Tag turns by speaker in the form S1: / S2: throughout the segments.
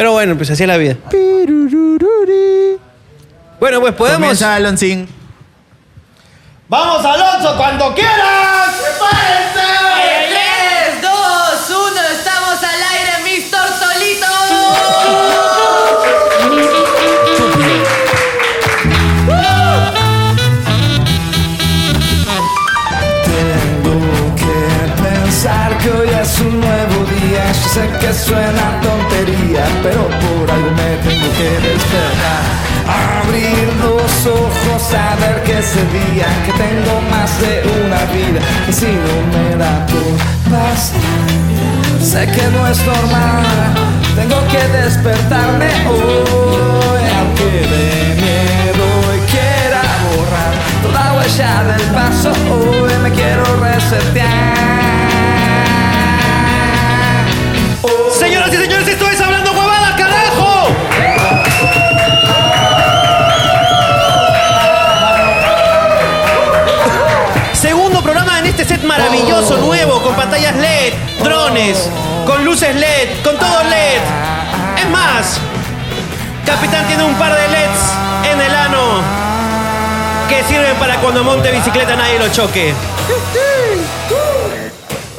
S1: Pero bueno, pues así es la vida. Bueno, pues podemos.
S2: Comienza.
S3: ¡Vamos, Alonso, cuando quieras! ¡Prepárense!
S4: 3, 2, 1, estamos al aire, mis tortolitos.
S5: Tengo que pensar que hoy es un nuevo día. Yo sé que suena pero por algo me tengo que despertar. Abrir los ojos a ver que ese día que tengo más de una vida. Que si no me da por pasar. Sé que no es normal, tengo que despertarme hoy, aunque de miedo y quiera borrar toda huella del paso, hoy me quiero resetear.
S1: Señoras y señores, maravilloso, nuevo, con pantallas LED, drones, con luces LED, con todo LED. Es más, Capitán tiene un par de LEDs en el ano que sirven para cuando monte bicicleta nadie lo choque.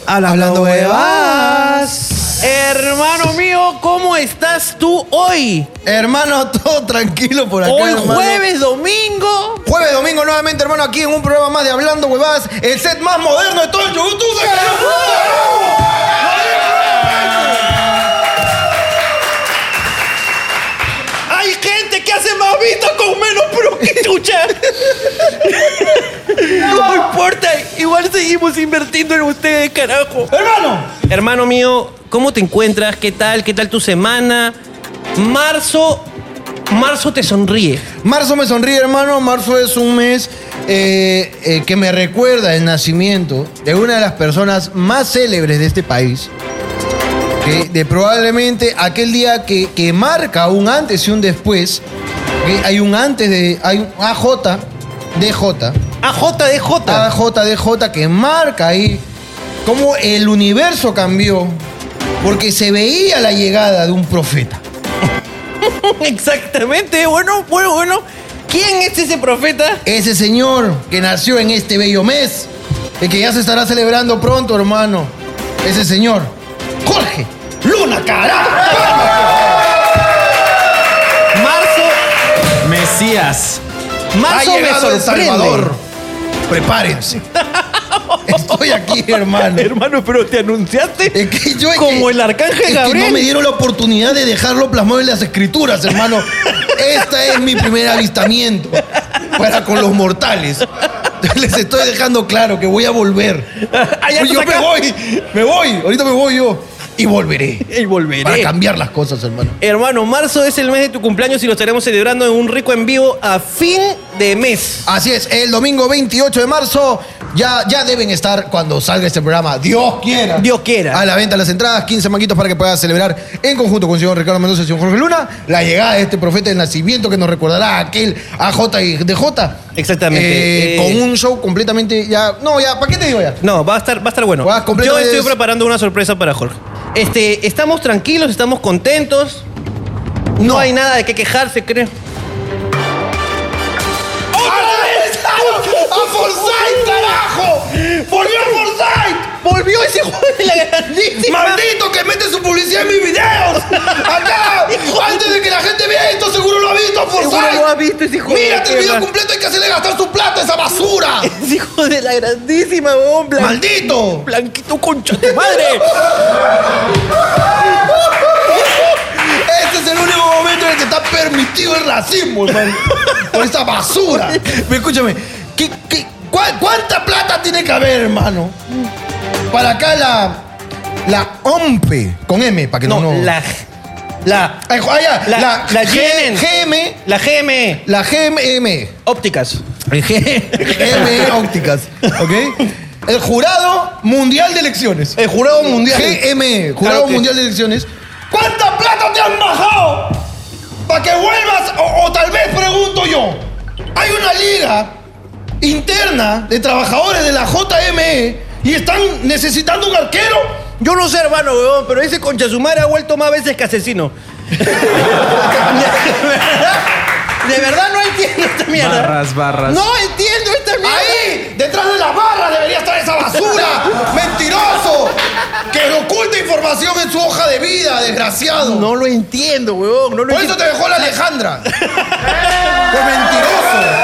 S3: Hablando huevas.
S1: Hermano mío, ¿cómo estás tú hoy?
S3: Hermano, todo tranquilo por acá.
S1: Hoy
S3: hermano.
S1: jueves, domingo.
S3: Jueves, domingo, nuevamente, hermano, aquí en un programa más de Hablando Huevadas, el set más moderno de todo el YouTube.
S1: Hay gente que hace más vistas con menos pro que chucha. Igual seguimos invirtiendo en ustedes, carajo.
S3: Hermano,
S1: Hermano mío, ¿cómo te encuentras? ¿Qué tal? ¿Qué tal tu semana? Marzo, marzo te sonríe.
S3: marzo me sonríe, hermano. Marzo es un mes eh, eh, que me recuerda el nacimiento de una de las personas más célebres de este país. Que de probablemente aquel día que, que marca un antes y un después. que hay un antes de. Hay un AJ, DJ.
S1: AJDJ.
S3: AJDJ que marca ahí cómo el universo cambió porque se veía la llegada de un profeta.
S1: Exactamente, bueno, bueno, bueno. ¿Quién es ese profeta?
S3: Ese señor que nació en este bello mes, y que ya se estará celebrando pronto, hermano. Ese señor, Jorge Luna, carajo.
S1: Marzo,
S2: Mesías.
S1: marzo
S3: Ha
S1: me
S3: llegado El. Salvador. Prepárense. Estoy aquí, hermano.
S1: Hermano, pero te anunciaste
S3: Es que yo es
S1: como
S3: que-
S1: el arcángel
S3: es que
S1: Gabriel.
S3: no me dieron la oportunidad de dejarlo plasmado en las escrituras, hermano. Este es mi primer avistamiento para con los mortales. Les estoy dejando claro que voy a volver.
S1: Ah, ya
S3: yo me
S1: acá.
S3: voy, me voy, ahorita me voy yo. Y volveré.
S1: Y volveré.
S3: Para cambiar las cosas, hermano.
S1: Hermano, marzo es el mes de tu cumpleaños y lo estaremos celebrando en un rico en vivo a fin de mes.
S3: Así es, el domingo 28 de marzo ya, ya deben estar cuando salga este programa. Dios quiera.
S1: Dios quiera.
S3: A la venta las entradas, 15 manguitos para que puedas celebrar en conjunto con el señor Ricardo Mendoza y el señor Jorge Luna la llegada de este profeta del nacimiento que nos recordará a aquel AJ y DJ.
S1: Exactamente.
S3: Eh,
S1: Eh,
S3: Con un show completamente ya. No, ya, ¿para qué te digo ya?
S1: No, va a estar, va a estar bueno. Yo estoy preparando una sorpresa para Jorge. Este, estamos tranquilos, estamos contentos. No,
S3: No.
S1: hay nada de qué quejarse, creo.
S3: ¡A Forsyth, carajo! ¡Volvió Forsyth!
S1: ¡Volvió ese juego de la grandísima!
S3: ¡Maldito que mete su publicidad en mis videos! ¡Acá! ¡Antes de que la gente vea esto, seguro lo ha visto, Forsyth!
S1: Seguro lo ha visto ese hijo de
S3: ¡Mírate el video completo! ¡Hay que hacerle gastar su plata a esa basura!
S1: Ese hijo de la grandísima, weón.
S3: ¡Maldito!
S1: Blanquito concha de madre.
S3: Este es el único momento en el que está permitido el racismo, hermano. Por esa basura. Pero escúchame, ¿qué, qué, cua- cuánta plata tiene que haber, hermano? Para acá la. La OMPE, con M, para que no.
S1: No, la. La.
S3: Ay, jo- ah, ya,
S1: La-
S3: la,
S1: la
S3: G-
S1: GM.
S3: GM.
S1: La GME.
S3: La GMM.
S1: Ópticas.
S3: GM Ópticas. ¿Ok? El Jurado Mundial de Elecciones.
S1: El jurado mundial.
S3: GM, Jurado
S1: Claro que-
S3: Mundial de Elecciones. ¿Cuánta plata te han bajado? Para que vuelvas, o, o tal vez pregunto yo. Hay una liga interna de trabajadores de la JME y están necesitando un arquero
S1: Yo no sé, hermano, weón, pero ese concha su madre ha vuelto más veces que asesino. de, verdad, de verdad no entiendo esta mierda.
S5: Barras, barras.
S1: No entiendo esta mierda.
S3: ¡Ahí! ¡Detrás de las barras debería estar esa basura! ¡Mentiroso! ¡Que oculta información en su hoja de vida, desgraciado!
S1: No lo entiendo, weón. No lo
S3: Por eso
S1: entiendo.
S3: te dejó la Alejandra. Por mentiroso.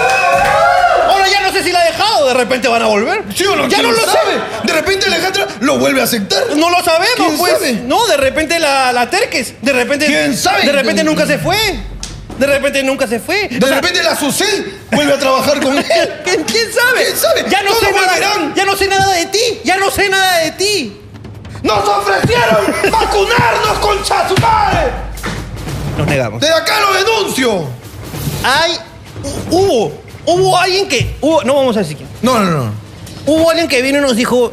S1: Sé si la ha dejado. De repente van a volver.
S3: ¿Sí o no?
S1: Ya no
S3: ¿Quién
S1: lo
S3: sabe? De repente Alejandra lo vuelve a aceptar.
S1: No lo sabemos,
S3: ¿Quién
S1: pues.
S3: sabe?
S1: No, de repente la, la terques. De repente.
S3: ¿Quién sabe?
S1: De repente nunca se fue. De repente nunca se fue.
S3: De
S1: O sea,
S3: repente la Susel vuelve a trabajar con él.
S1: ¿Quién, quién sabe?
S3: ¿Quién sabe?
S1: Ya no sé nada. Ya no sé nada de ti. Ya no sé nada de ti.
S3: ¡Nos ofrecieron vacunarnos con su madre!
S1: Nos negamos.
S3: ¡De acá lo denuncio!
S1: Hay. hu- Hubo. Hubo alguien que. Hubo, no vamos a decir quién.
S3: No, no, no.
S1: Hubo alguien que vino y nos dijo.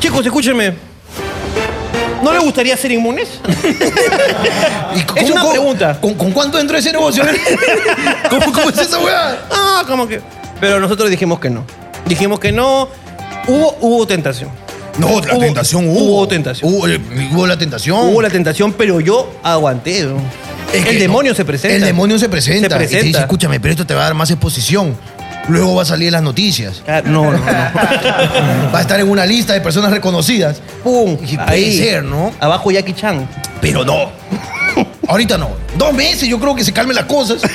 S1: Chicos, escúchenme. ¿No le gustaría ser inmunes?
S3: ¿Y
S1: Es una pregunta.
S3: ¿con, con cuánto entró ese negocio? ¿Cómo, cómo es esa weá?
S1: Ah, como que. Pero nosotros dijimos que no. Dijimos que no. Hubo, hubo tentación.
S3: No, la
S1: Hubo-
S3: tentación hubo.
S1: hubo tentación.
S3: Hubo, eh, hubo la tentación.
S1: Hubo la tentación, pero yo aguanté. ¿no?
S3: Es que
S1: el
S3: no.
S1: demonio se presenta.
S3: El demonio se presenta.
S1: Se
S3: Y te dice,
S1: presenta.
S3: escúchame, pero esto te va a dar más exposición. Luego va a salir en las noticias.
S1: Claro, No, no, no.
S3: Va a estar en una lista de personas reconocidas.
S1: Pum.
S3: Y puede ser, ¿no?
S1: Abajo Jackie Chan.
S3: Pero no. Ahorita no. Dos meses yo creo que se calmen las cosas. Ahí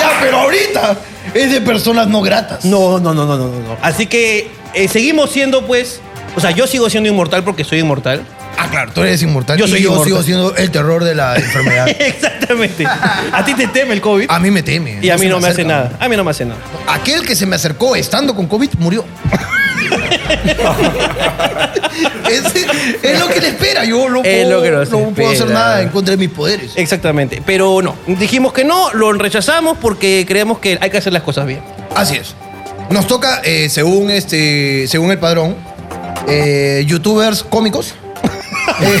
S3: ya, pero ahorita es de personas no gratas.
S1: No, no, no, no, no, no. Así que eh, seguimos siendo, pues. O sea, yo sigo siendo inmortal porque soy inmortal.
S3: Ah, claro, tú eres inmortal.
S1: Yo
S3: y
S1: soy
S3: yo
S1: inmortal.
S3: sigo siendo el terror de la enfermedad.
S1: Exactamente. A ti te teme el COVID.
S3: A mí me teme.
S1: y a mí no me hace nada. A mí no me hace nada.
S3: Aquel que se me acercó estando con COVID murió. es, es lo que le espera. Yo no, puedo,
S1: lo que
S3: no puedo hacer nada en contra de mis poderes.
S1: Exactamente. Pero no. Dijimos que no, lo rechazamos porque creemos que hay que hacer las cosas bien.
S3: Así es. Nos toca, eh, según este, según el padrón, eh, youtubers cómicos. Eh,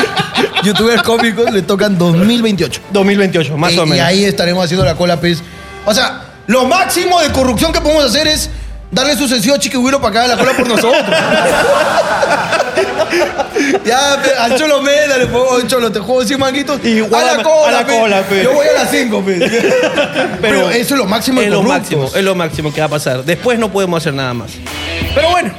S3: youtubers cómicos le tocan 2028.
S1: 2028, más
S3: y,
S1: o
S3: y
S1: menos.
S3: ahí estaremos haciendo la cola, pues. O sea, lo máximo de corrupción que podemos hacer es darle su sencillo a Chiquihuiro para que haga la cola por nosotros. ya, pe, al Cholo Mela le pongo, "Oye, Cholo, te juego 100 manguitos.
S1: Igual
S3: a la cola,
S1: a la
S3: pe.
S1: cola, pe.
S3: Yo voy a las 5, Pero, eso es lo máximo de
S1: es lo
S3: corruptos.
S1: máximo, es lo máximo que va a pasar. Después no podemos hacer nada más. Pero bueno,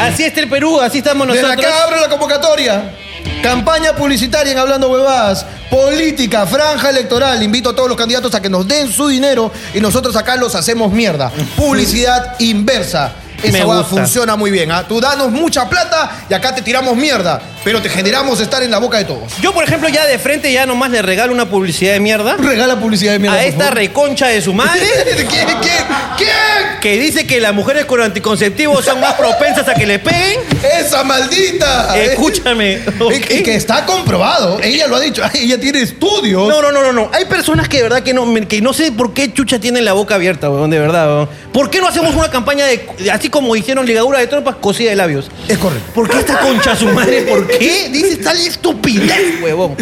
S1: así está el Perú, así estamos
S3: Desde
S1: nosotros.
S3: acá abro la convocatoria. Campaña publicitaria en Hablando Huevadas. Política, franja electoral. Invito a todos los candidatos a que nos den su dinero y nosotros acá los hacemos mierda. Publicidad inversa. Esa
S1: gusta.
S3: funciona muy bien. ¿ah? Tú danos mucha plata y acá te tiramos mierda. Pero te generamos estar en la boca de todos.
S1: Yo, por ejemplo, ya de frente ya nomás le regalo una publicidad de mierda
S3: Regala publicidad de mierda.
S1: a
S3: por
S1: esta
S3: favor.
S1: reconcha de su madre
S3: ¿Quién? ¿Quién? ¿Quién?
S1: que dice que las mujeres con anticonceptivos son más propensas a que le peguen.
S3: ¡Esa maldita!
S1: Escúchame.
S3: Y-
S1: ¿ok?
S3: Y que está comprobado. Ella lo ha dicho. Ella tiene estudios.
S1: No, no, no, no, no. Hay personas que de verdad que no, que no sé por qué chucha tienen la boca abierta, weón, de verdad, weón. ¿Por qué no hacemos una campaña de- así como hicieron ligadura de tropas, cosida de labios?
S3: Es correcto.
S1: ¿Por qué esta concha su madre? ¿Por qué? Dices tal estupidez, huevón.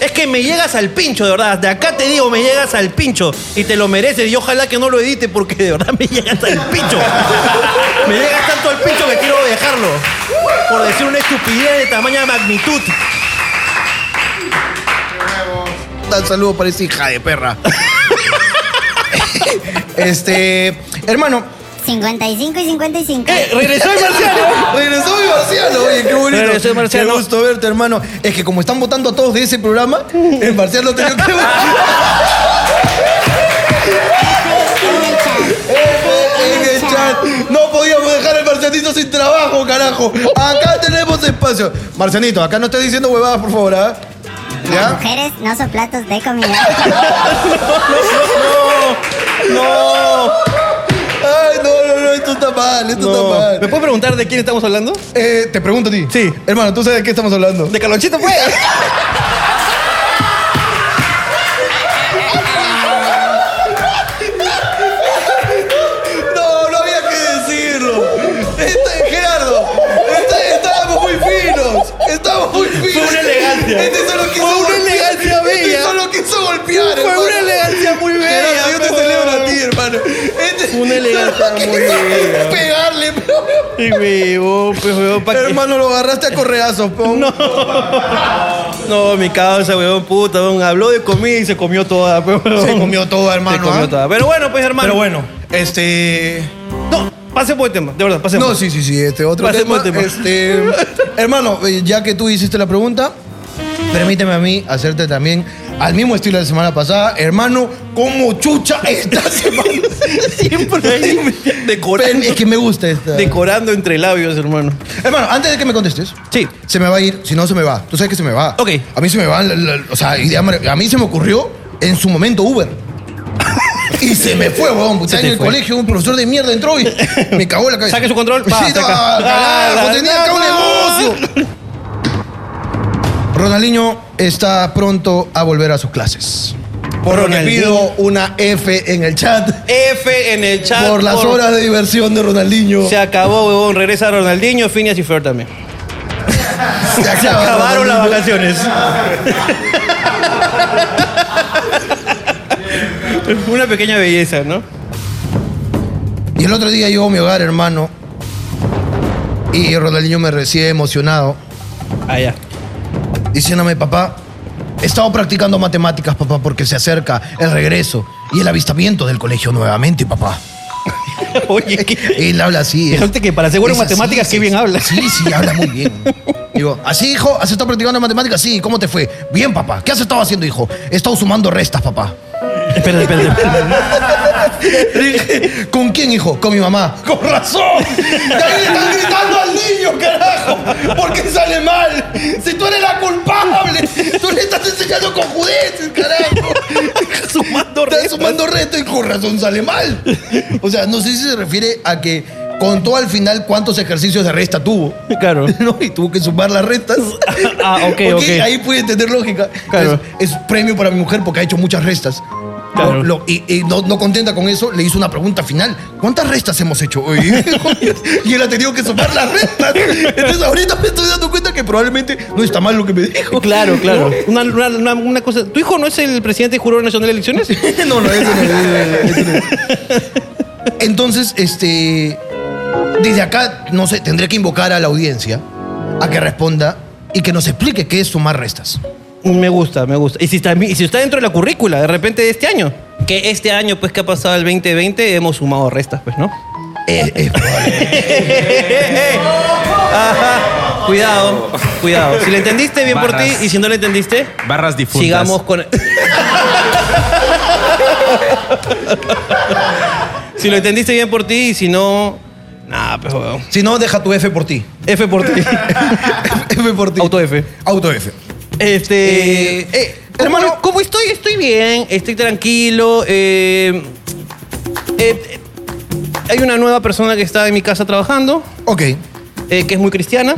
S1: Es que me llegas al pincho, de verdad. De acá te digo, me llegas al pincho. Y te lo mereces. Y ojalá que no lo edite porque de verdad me llegas al pincho. Me llegas tanto al pincho que quiero dejarlo. Por decir una estupidez de tamaña magnitud.
S3: Un saludo para esa hija de perra. este, hermano,
S2: 55 y 55.
S1: ¡Eh! ¡Regresó el marciano!
S3: regresó mi marciano. Oye, qué bonito.
S1: Regresó el marciano.
S3: Qué gusto verte, hermano. Es que como están votando a todos de ese programa, el marciano tenía que En el chat. No podíamos dejar al marcianito sin trabajo, carajo. Acá tenemos espacio. Marcianito, acá no estés diciendo huevadas, por favor, ¿ah?
S2: Las mujeres no son platos de comida.
S1: ¡No!
S3: Ay, no, no, no, esto está mal, esto
S1: no.
S3: está mal.
S1: ¿Me puedes preguntar de quién estamos hablando?
S3: Eh, te pregunto a ti.
S1: Sí.
S3: Hermano, ¿tú sabes de qué estamos hablando?
S1: De Calonchito, pues.
S3: No, no había que decirlo. Este, Gerardo, este- estábamos muy finos. Estábamos muy finos.
S1: Fue una elegancia.
S3: Este solo quiso
S1: Fue una
S3: golpear.
S1: elegancia bella.
S3: Este solo quiso golpear,
S1: Fue
S3: hermano.
S1: una elegancia muy bella.
S3: Gerardo, yo te celebro a ti, hermano.
S1: Una elegancia muy bella.
S3: Pegarle, pero
S1: Ay, huevón, pues, huevón, ¿pa' qué?
S3: Hermano, lo agarraste a correazos, po.
S1: No. No, mi causa, huevón, puta, huevón, habló de comida y se comió toda, pues, huevón.
S3: Se comió toda, hermano,
S1: Se comió
S3: ¿ah?
S1: toda. Pero bueno, pues, hermano.
S3: Pero bueno, este.
S1: No, pasemos de tema, de verdad, pasemos.
S3: No, sí, sí, sí, este otro
S1: Pasemos
S3: tema.
S1: tema.
S3: Este, hermano, eh, ya que tú hiciste la pregunta, permíteme a mí hacerte también al mismo estilo de la semana pasada. Hermano, ¿cómo chucha esta semana?
S1: Siempre ahí decorando,
S3: Es que me gusta esta.
S1: decorando entre labios, hermano.
S3: Hermano, antes de que me contestes,
S1: Sí.
S3: se me va a ir, si no se me va. Tú sabes que se me va.
S1: Ok.
S3: A mí se me va, la- la- o sea, idea mar- a mí se me ocurrió en su momento Uber. Y se me fue, weón. Está
S1: Se
S3: en
S1: te
S3: el
S1: fue.
S3: colegio, un profesor de mierda entró y me cagó la cabeza.
S1: Saque su control, pa,
S3: Sí,
S1: saca.
S3: carajo,
S1: Ah,
S3: tenía acá un
S1: no.
S3: negocio. Ronaldinho está pronto a volver a sus clases. Por lo que pido una F en el chat
S1: F en el chat.
S3: por las horas de diversión de Ronaldinho.
S1: Se acabó, huevón. Regresa Ronaldinho, Phineas y Fer también.
S3: Se
S1: Se
S3: acaba,
S1: acabaron las vacaciones. Una pequeña belleza, ¿no?
S3: Y el otro día llegó a mi hogar, hermano, y Ronaldinho me recibe emocionado,
S1: Allá.
S3: diciéndome, papá, he estado practicando matemáticas, papá, porque se acerca el regreso y el avistamiento del colegio nuevamente, papá.
S1: Oye, ¿qué?
S3: Él habla así. es-
S1: Fíjate que para ser bueno en matemáticas, qué bien habla.
S3: Sí, sí, habla muy bien. Digo, ¿así, hijo? ¿Has estado practicando matemáticas? Sí, ¿cómo te fue? Bien, papá. ¿Qué has estado haciendo, hijo? He estado sumando restas, papá.
S1: Espera, espera, espera.
S3: Dije, ¿Con quién, hijo? Con mi mamá. ¡Con razón! ¡Ya le están gritando al niño, carajo! ¿Por qué sale mal? Si tú eres la culpable, tú le estás enseñando con judeces, carajo.
S1: Sumando
S3: Estás
S1: restas.
S3: sumando reto y con razón sale mal. O sea, no sé si se refiere a que contó al final cuántos ejercicios de resta tuvo.
S1: Claro.
S3: ¿no? Y tuvo que sumar las restas.
S1: Ah, ok,
S3: Ok,
S1: ok.
S3: Ahí puede tener lógica.
S1: Claro.
S3: Es, es premio para mi mujer porque ha hecho muchas restas.
S1: Claro.
S3: No, lo- y y no, no contenta con eso, le hizo una pregunta final. ¿Cuántas restas hemos hecho hoy? y él ha tenido que sumar las restas. Entonces ahorita me estoy dando cuenta que probablemente no está mal lo que me dijo.
S1: Claro, claro. Una, una- una- una cosa. ¿Tu hijo no es el presidente del Jurado Nacional de Elecciones?
S3: no, no, eso no, eso no, eso no. Entonces, este. Desde acá, no sé, tendré que invocar a la audiencia a que responda y que nos explique qué es sumar restas.
S1: Me gusta, me gusta. Y si está, y si está dentro de la currícula, de repente de este año. Que este año, pues, que ha pasado el 2020, hemos sumado restas, pues, ¿no?
S3: Probable.
S1: Ajá. Cuidado, cuidado. Si le entendiste, bien por ti.
S6: Barras.
S1: Y si no le entendiste,
S6: Barras difuntas.
S1: sigamos con. si lo entendiste, bien por ti. Y si no. Nah, pues, weón.
S3: Si no, deja tu F por ti.
S1: F por ti.
S3: F por ti.
S1: Auto F.
S3: Auto F.
S1: Este.
S3: Eh, eh,
S1: ¿cómo,
S3: hermano-
S1: ¿cómo estoy? Estoy bien, estoy tranquilo. eh, hay una nueva persona que está en mi casa trabajando,
S3: Ok.
S1: eh, que es muy cristiana,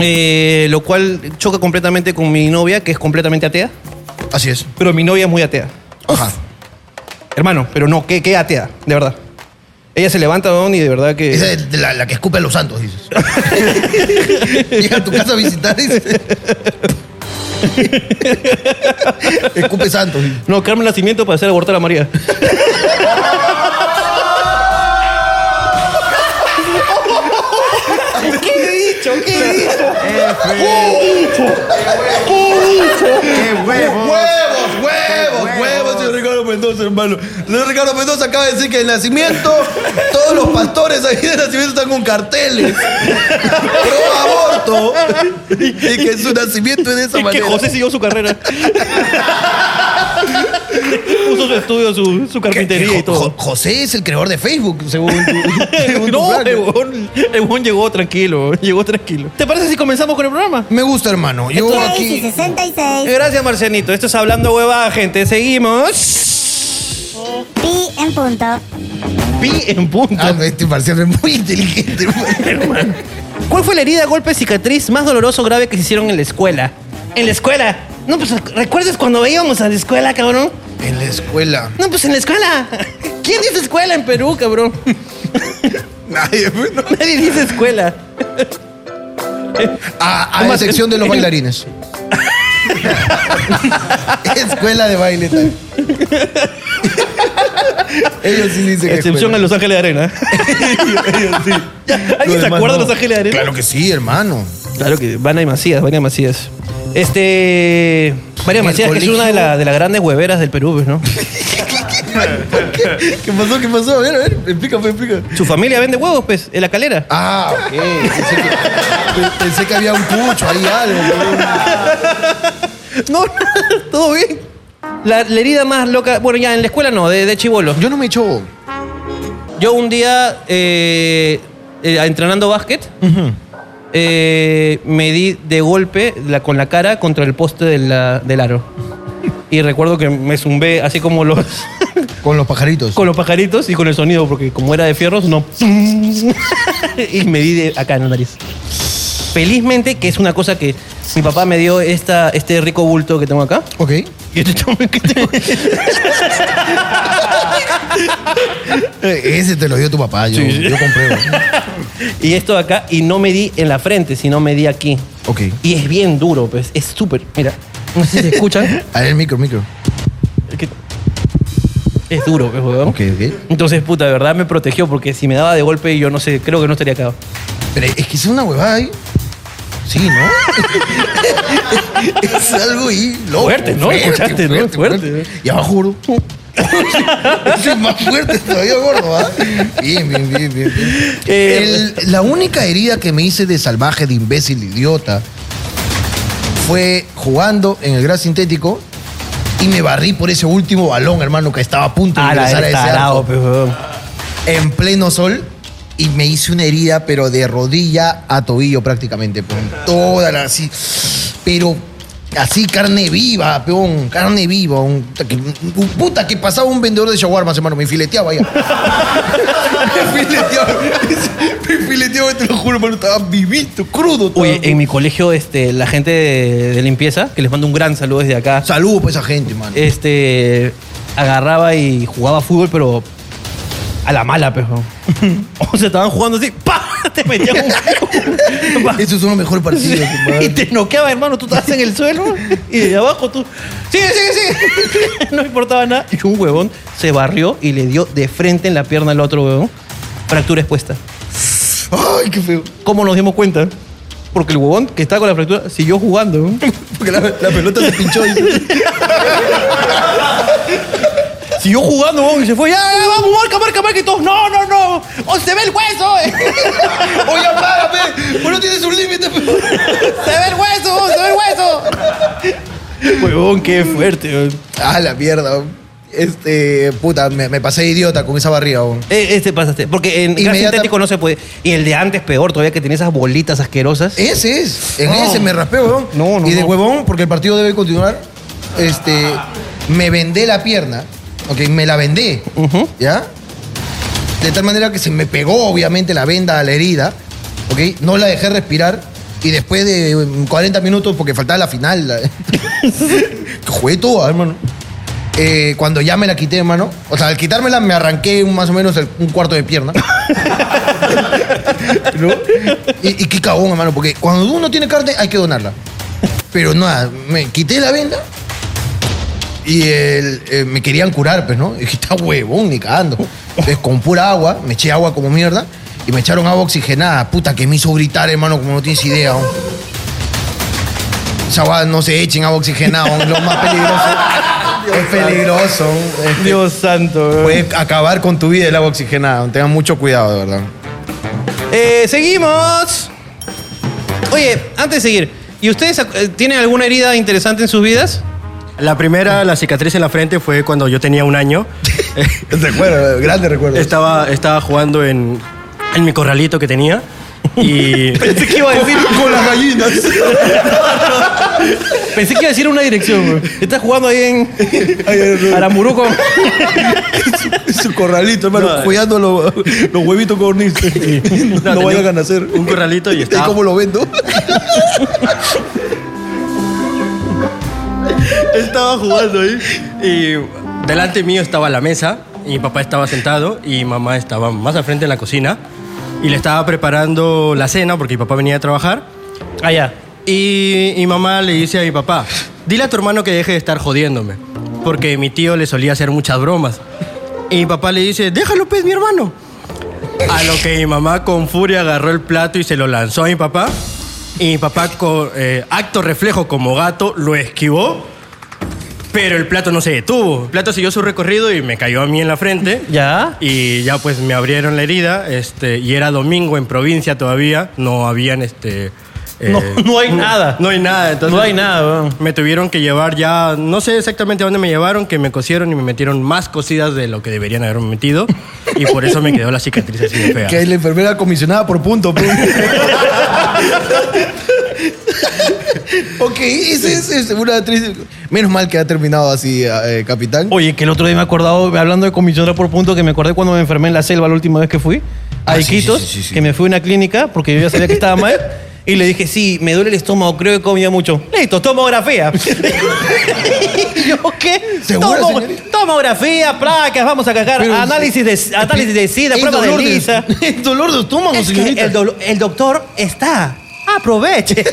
S1: eh, lo cual choca completamente con mi novia, que es completamente atea.
S3: Así es.
S1: Pero mi novia es muy atea.
S3: Ajá.
S1: Hermano, pero no, ¿qué, qué atea? De verdad. Ella se levanta, weón, y de verdad que.
S3: Esa es de la, la que escupe a los santos, dices. Llega a tu casa a visitar y dice. escupe santos.
S1: No, Carmen Nacimiento para hacer abortar a María. ¿Qué he dicho? ¿Qué he dicho?
S6: ¡Qué huevo!
S3: ¡Huevos, huevos, huevos, señor Ricardo Mendoza, hermano! Señor Ricardo Mendoza acaba de decir que en nacimiento todos los pastores ahí de nacimiento están con carteles pro aborto y que su nacimiento es de esa
S1: Y que
S3: manera.
S1: José siguió su carrera. Su estudio, su, su carpintería
S3: Que
S1: y todo.
S3: Jo- José es el creador de Facebook, según tu, según tu
S1: No,
S3: plan.
S1: el huevón, el huevón llegó tranquilo, llegó tranquilo. ¿Te parece si comenzamos con el programa?
S3: Me gusta, hermano. Yo aquí.
S2: 66.
S1: Gracias, Marcianito. Esto es Hablando Huevada, gente. Seguimos.
S2: Pi en punto.
S1: Pi en punto.
S3: Ah, este parcial es muy inteligente, hermano.
S1: ¿Cuál fue la herida, golpe, cicatriz más doloroso o grave que se hicieron en la escuela? ¿En la escuela? No, pues, ¿recuerdas cuando íbamos a la escuela, cabrón?
S3: En la escuela.
S1: No, pues en la escuela. ¿Quién dice escuela en Perú, cabrón?
S3: Nadie, bueno.
S1: Nadie dice escuela.
S3: A, a excepción de los bailarines. escuela de baile. tal. Ellos sí dicen que
S1: Excepción a. Los Ángeles de Arena. Ellos sí. ¿Alguien se acuerda de. Los Ángeles de Arena?
S3: Claro que sí, hermano.
S1: Claro que van a Macías, van a Macías. Este. María Macías, que es
S3: colegio-
S1: una de, la- de las grandes hueveras del Perú, pues, ¿no?
S3: ¿Qué pasó? ¿Qué pasó? A ver, a ver, explícame, explícame.
S1: Su familia vende huevos, pues, en la calera.
S3: Ah, ok. Pensé que, pensé que había un pucho ahí, algo.
S1: No, todo bien. La, la herida más loca. Bueno, ya en la escuela no, de, de chivolo.
S3: Yo no me echo.
S1: Yo un día, eh, eh, entrenando básquet, eh, me di de golpe la- con la cara contra el poste de la- del aro. Y recuerdo que me zumbé así como los.
S3: Con los pajaritos.
S1: con los pajaritos y con el sonido, porque como era de fierros, no. y me di de acá en la nariz. Felizmente, que es una cosa que mi papá me dio esta, este rico bulto que tengo acá.
S3: Ok.
S1: Y este chamo que tengo-
S3: Ese te lo dio tu papá, yo, yo compré.
S1: y esto de acá, y no me di en la frente, sino me di aquí.
S3: Ok.
S1: Y es bien duro, pues. Es súper. Mira, no sé si se escuchan.
S3: A ver, micro, micro.
S1: Es que- Es duro, pues, weón.
S3: Ok, ok.
S1: Entonces, puta, de verdad me protegió, porque si me daba de golpe, yo no sé, creo que no estaría acá.
S3: Pero es que es una huevada ahí. Sí, ¿no? es algo ahí loco.
S1: Fuerte, ¿no? Escuchaste, ¿no? Fuerte.
S3: Y abajo, gordo. Ese es más fuerte todavía, gordo, ¿ah? Bien, bien, bien, bien. bien.
S1: Eh,
S3: El- la única herida que me hice de salvaje, de imbécil, de idiota, fue jugando en el gras sintético y me barrí por ese último balón, hermano, que estaba a punto de ingresar a ese arco en pleno sol y me hice una herida, pero de rodilla a tobillo prácticamente, con toda la así, pero así carne viva, peón, carne viva, un, puta que, un- puta que pasaba un vendedor de shawarmas, hermano, me fileteaba ya. me fileteaba, me fileteaba, te lo juro, hermano, estaba vivito, crudo. estaba.
S1: Oye, en mi colegio, este, la gente de, de limpieza, que les mando un gran saludo desde acá,
S3: Saludos para esa gente, mano.
S1: este, agarraba y jugaba fútbol, pero a la mala, pues. weón. O sea, estaban jugando así, ¡pa! Te metían un... pa.
S3: Esos son los mejores partidos, hermano.
S1: y te noqueaba, hermano. Tú estabas en el suelo y de abajo tú. ¡Sigue, sigue, sigue! no importaba nada. Y un huevón se barrió y le dio de frente en la pierna al otro huevón. Fractura expuesta.
S3: Ay, qué feo.
S1: ¿Cómo nos dimos cuenta? Porque el huevón que estaba con la fractura siguió jugando.
S3: Porque la, la pelota se pinchó. dice.
S1: Siguió jugando, huevón, y se fue. ¡Ya, ya, vamos, marca, marca, marca! Y todos, ¡no, no, no! ¡Oh, se ve el hueso! eh!
S3: Oye, apágame. ¿Por no tienes un límite?
S1: ¡Se ve el hueso! ¡Se ve el hueso! Huevón, qué fuerte, huevón.
S3: Ah, la mierda. Este, puta, me, me pasé idiota con esa barriga. weón.
S1: Eh, Este pasaste. Porque en gas
S3: Inmediata-
S1: sintético no se puede. Y el de antes peor, todavía que tenía esas bolitas asquerosas.
S3: Ese es. En ese me raspé, weón.
S1: No, no,
S3: Y de
S1: no.
S3: huevón, porque el partido debe continuar, este, me vendé la pierna. Ok, me la vendé.
S1: Ujú.
S3: ¿Ya? De tal manera que se me pegó, obviamente, la venda a la herida. Ok, no la dejé respirar. Y después de um, 40 minutos, porque faltaba la final, la- jugué todo, hermano. Eh, cuando ya me la quité, hermano. O sea, al quitármela me arranqué más o menos el- un cuarto de pierna. ¿No? Y, y qué cagón, hermano, porque cuando uno tiene carne hay que donarla. Pero nada, me quité la venda y el- eh, me querían curar, pues, ¿no? Y dije, está huevón, ni cagando. Entonces, con pura agua, me eché agua como mierda y me echaron agua oxigenada. Puta, que me hizo gritar, hermano, como no tienes idea. ¿no? Esa agua no se echen agua oxigenada, ¿no? es lo más peligroso. es peligroso. Este,
S1: Dios santo, weón.
S3: Puede acabar con tu vida el agua oxigenada. Tengan mucho cuidado, de verdad.
S1: Eh, seguimos. Oye, antes de seguir, ¿y ustedes eh, tienen alguna herida interesante en sus vidas?
S7: La primera, la cicatriz en la frente, fue cuando yo tenía un año.
S3: Recuerdo, grande recuerdo.
S7: estaba, estaba jugando en, en mi corralito que tenía. Y
S1: Pensé que iba a decir.
S3: con las gallinas.
S1: Pensé que iba a decir una dirección, güey. Estás jugando ahí en Aramuruco.
S3: Su corralito, hermano,
S7: No,
S3: cuidando los, los huevitos cornices. No,
S7: tenía
S3: vayan a nacer.
S7: un corralito y
S3: ¿Y
S7: estaba,
S3: cómo lo vendo?
S7: Estaba jugando ahí. Y delante mío estaba la mesa. Y mi papá estaba sentado y mi mamá estaba más al frente en la cocina. Y le estaba preparando la cena porque mi papá venía a trabajar.
S1: Allá.
S7: Y mi mamá le dice a mi papá, dile a tu hermano que deje de estar jodiéndome. Porque mi tío le solía hacer muchas bromas. Y mi papá le dice, déjalo pues, mi hermano. A lo que mi mamá con furia agarró el plato y se lo lanzó a mi papá. Y mi papá, con eh, acto reflejo como gato, lo esquivó. Pero el plato no se detuvo. El plato siguió su recorrido y me cayó a mí en la frente.
S1: ¿Ya?
S7: Y ya pues me abrieron la herida. Este, y era domingo en provincia todavía. No habían este. eh,
S1: No, no hay nada.
S7: No hay nada. Entonces,
S1: No hay nada, weón.
S7: Me tuvieron que llevar ya, no sé exactamente a dónde me llevaron, que me cosieron y me metieron más cosidas de lo que deberían haberme metido. Y por eso me quedó la cicatriz así de fea.
S3: Que es la enfermera comisionada por punto. ok, esa es, es una triste. Menos mal que ha terminado así, eh, capitán.
S1: Oye, que el otro día me he acordado, hablando de comisionada por punto, que me acordé cuando me enfermé en la selva la última vez que fui, a
S3: Ah, sí,
S1: Iquitos,
S3: sí, sí, sí, sí.
S1: que me fui a una clínica porque yo ya sabía que estaba mal. Y le dije, sí, me duele el estómago, creo que comía mucho. Listo, tomografía. y yo, ¿qué?
S3: ¿Segura,
S1: Tomo-
S3: señorita?
S1: tomografía, placas, vamos a cagar,
S3: Pero,
S1: análisis de, análisis de sida,
S3: Es
S1: prueba de
S3: dolor
S1: lisa.
S3: es dolor de estómago,
S1: Es que
S3: señorita.
S1: el, dolo- el doctor está. Aproveche.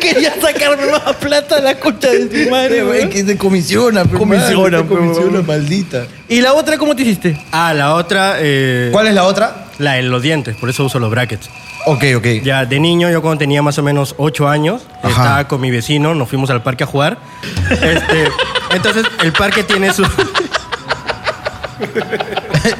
S1: Quería sacarme más plata a la concha de tu madre,
S3: Es
S1: weón.
S3: que se comisiona, pero
S1: Comisiona,
S3: man, se
S1: pero,
S3: comisiona, maldita.
S1: ¿Y la otra cómo te hiciste?
S7: Ah, la otra, eh,
S3: ¿Cuál es la otra?
S7: la de los dientes, por eso uso los brackets.
S3: Ok, ok.
S7: Ya de niño, yo cuando tenía más o menos 8 años,
S3: Ajá.
S7: estaba con mi vecino, nos fuimos al parque a jugar. Este, entonces, el parque tiene su-